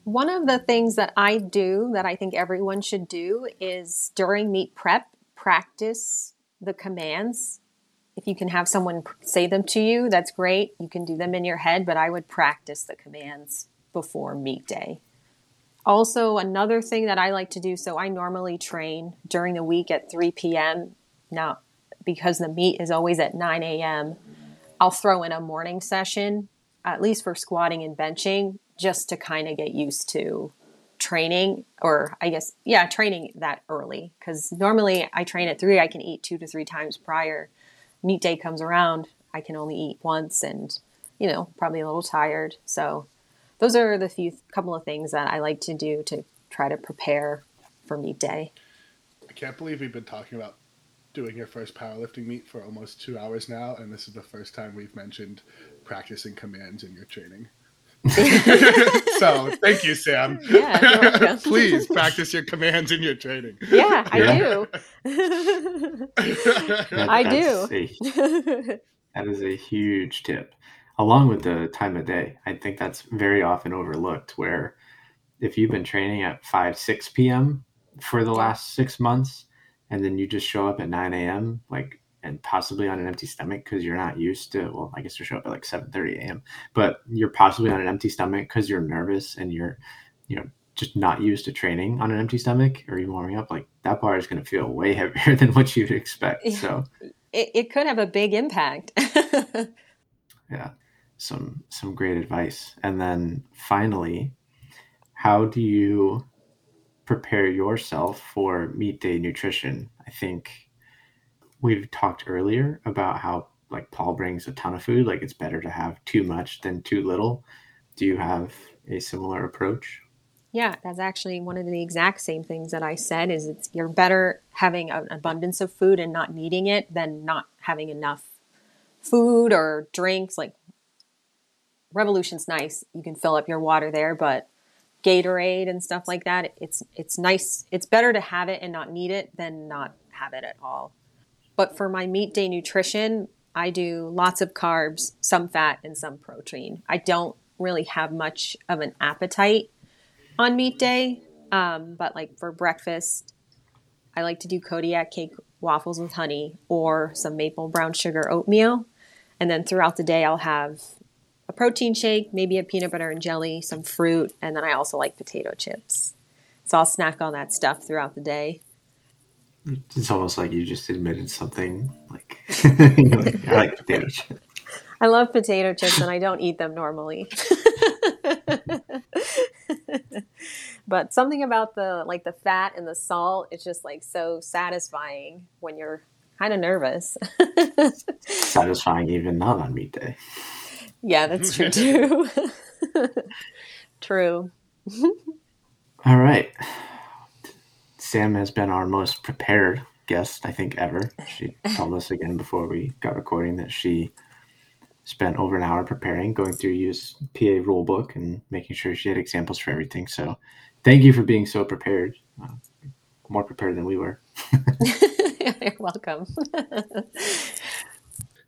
One of the things that I do that I think everyone should do is during meet prep, practice the commands. If you can have someone say them to you, that's great. You can do them in your head, but I would practice the commands before meet day. Also, another thing that I like to do so I normally train during the week at 3 p.m. Now, because the meet is always at 9 a.m., I'll throw in a morning session, at least for squatting and benching, just to kind of get used to training or I guess yeah, training that early cuz normally I train at 3, I can eat 2 to 3 times prior. Meet day comes around, I can only eat once and you know, probably a little tired. So those are the few couple of things that I like to do to try to prepare for meet day. I can't believe we've been talking about doing your first powerlifting meet for almost two hours now, and this is the first time we've mentioned practicing commands in your training. so thank you, Sam. Yeah. Please practice your commands in your training. Yeah, I Yeah. do. That- I do. a That is a huge tip. Along with the time of day, I think that's very often overlooked. Where if you've been training at 5, 6 p.m. for the last six months, and then you just show up at 9 a.m. like and possibly on an empty stomach because you're not used to well i guess you show up at like 7.30 a.m but you're possibly on an empty stomach because you're nervous and you're you know just not used to training on an empty stomach or even warming up like that bar is going to feel way heavier than what you'd expect so. It, it could have a big impact. Yeah. Some some great advice. And then finally how do you prepare yourself for meet day nutrition. I think we've talked earlier about how like paul brings a ton of food like it's better to have too much than too little. Do you have a similar approach? Yeah that's actually one of the exact same things that i said is it's you're better having an abundance of food and not needing it than not having enough food or drinks like revolution's nice. You can fill up your water there but gatorade and stuff like that it's it's nice it's better to have it and not need it than not have it at all. But for my meet day nutrition i do lots of carbs some fat and some protein. I don't really have much of an appetite on meet day um, but like for breakfast i like to do kodiak cake waffles with honey or some maple brown sugar oatmeal. And then throughout the day i'll have a protein shake, maybe a peanut butter and jelly, some fruit, and then I also like potato chips. So I'll snack on that stuff throughout the day. It's almost like you just admitted something like, like I like potato chips. I love potato chips and I don't eat them normally. but something about the like the fat and the salt, it's just like so satisfying when you're kind of nervous. satisfying even not on meet day. Yeah, that's true too. true. All right. Sam has been our most prepared guest, I think, ever. She told us again before we got recording that she spent over an hour preparing, going through USPA rulebook and making sure she had examples for everything. So thank you for being so prepared. Uh, more prepared than we were. You're welcome.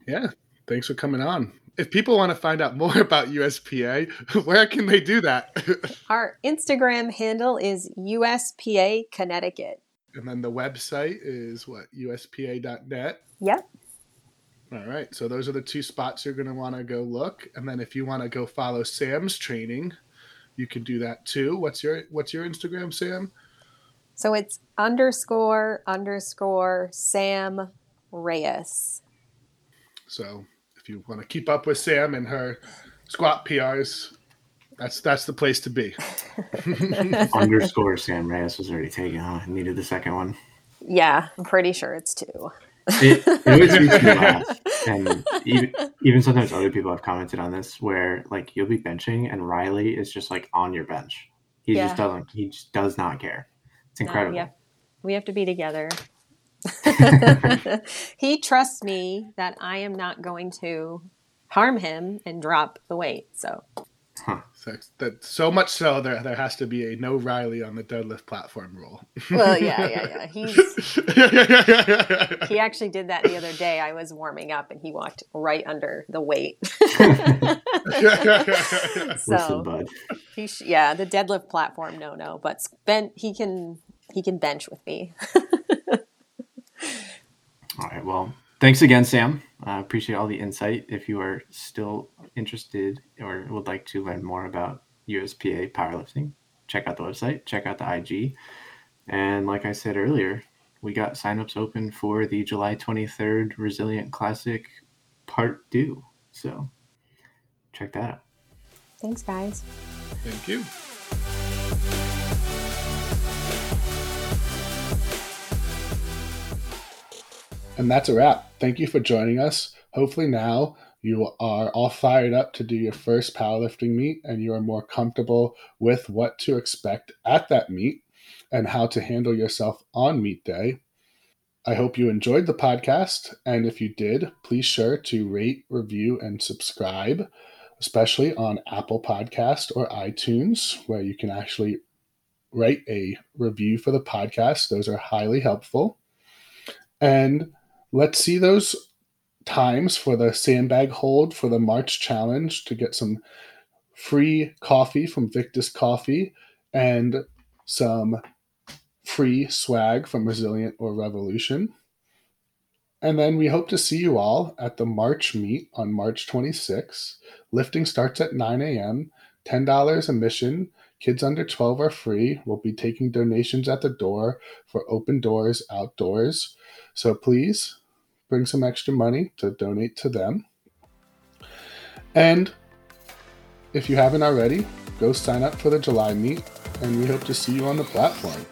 yeah. Thanks for coming on if people want to find out more about USPA, where can they do that? Our Instagram handle is USPA Connecticut. And then the website is what? USPA.net? Yep. All right. So those are the two spots you're going to want to go look. And then if you want to go follow Sam's training, you can do that too. What's your what's your Instagram, Sam? So it's underscore underscore Sam Reyes. So if you want to keep up with Sam and her squat PRs, that's that's the place to be. Underscore Sam Reyes was already taken. Huh? I needed the second one. Yeah, I'm pretty sure it's two. It, it always makes me laugh, and even even sometimes other people have commented on this where like you'll be benching and Riley is just like on your bench. He yeah. just doesn't. He just does not care. It's incredible. No, yeah, we have to be together. he trusts me that I am not going to harm him and drop the weight. So, huh. so that so much so there there has to be a no Riley on the deadlift platform rule. well, yeah, yeah, yeah. He's he actually did that the other day. I was warming up and he walked right under the weight. so he sh- yeah, the deadlift platform no no, but ben he can he can bench with me. All right. Well, thanks again, Sam. I uh, appreciate all the insight. If you are still interested or would like to learn more about USPA powerlifting, check out the website, check out the IG. And like I said earlier, we got signups open for the July 23rd Resilient Classic Part 2. So check that out. Thanks, guys. Thank you. And that's a wrap. Thank you for joining us. Hopefully, now you are all fired up to do your first powerlifting meet and you are more comfortable with what to expect at that meet and how to handle yourself on meet day. I hope you enjoyed the podcast. And if you did, please sure to rate, review, and subscribe, especially on Apple Podcast or iTunes, where you can actually write a review for the podcast. Those are highly helpful. And let's see those times for the sandbag hold for the March challenge to get some free coffee from Victus Coffee and some free swag from Resilient or Revolution. And then we hope to see you all at the March meet on March 26th. Lifting starts at 9 a.m., $10 admission. Kids under 12 are free. We'll be taking donations at the door for open doors outdoors. So please bring some extra money to donate to them. And if you haven't already, go sign up for the July meet, and we hope to see you on the platform.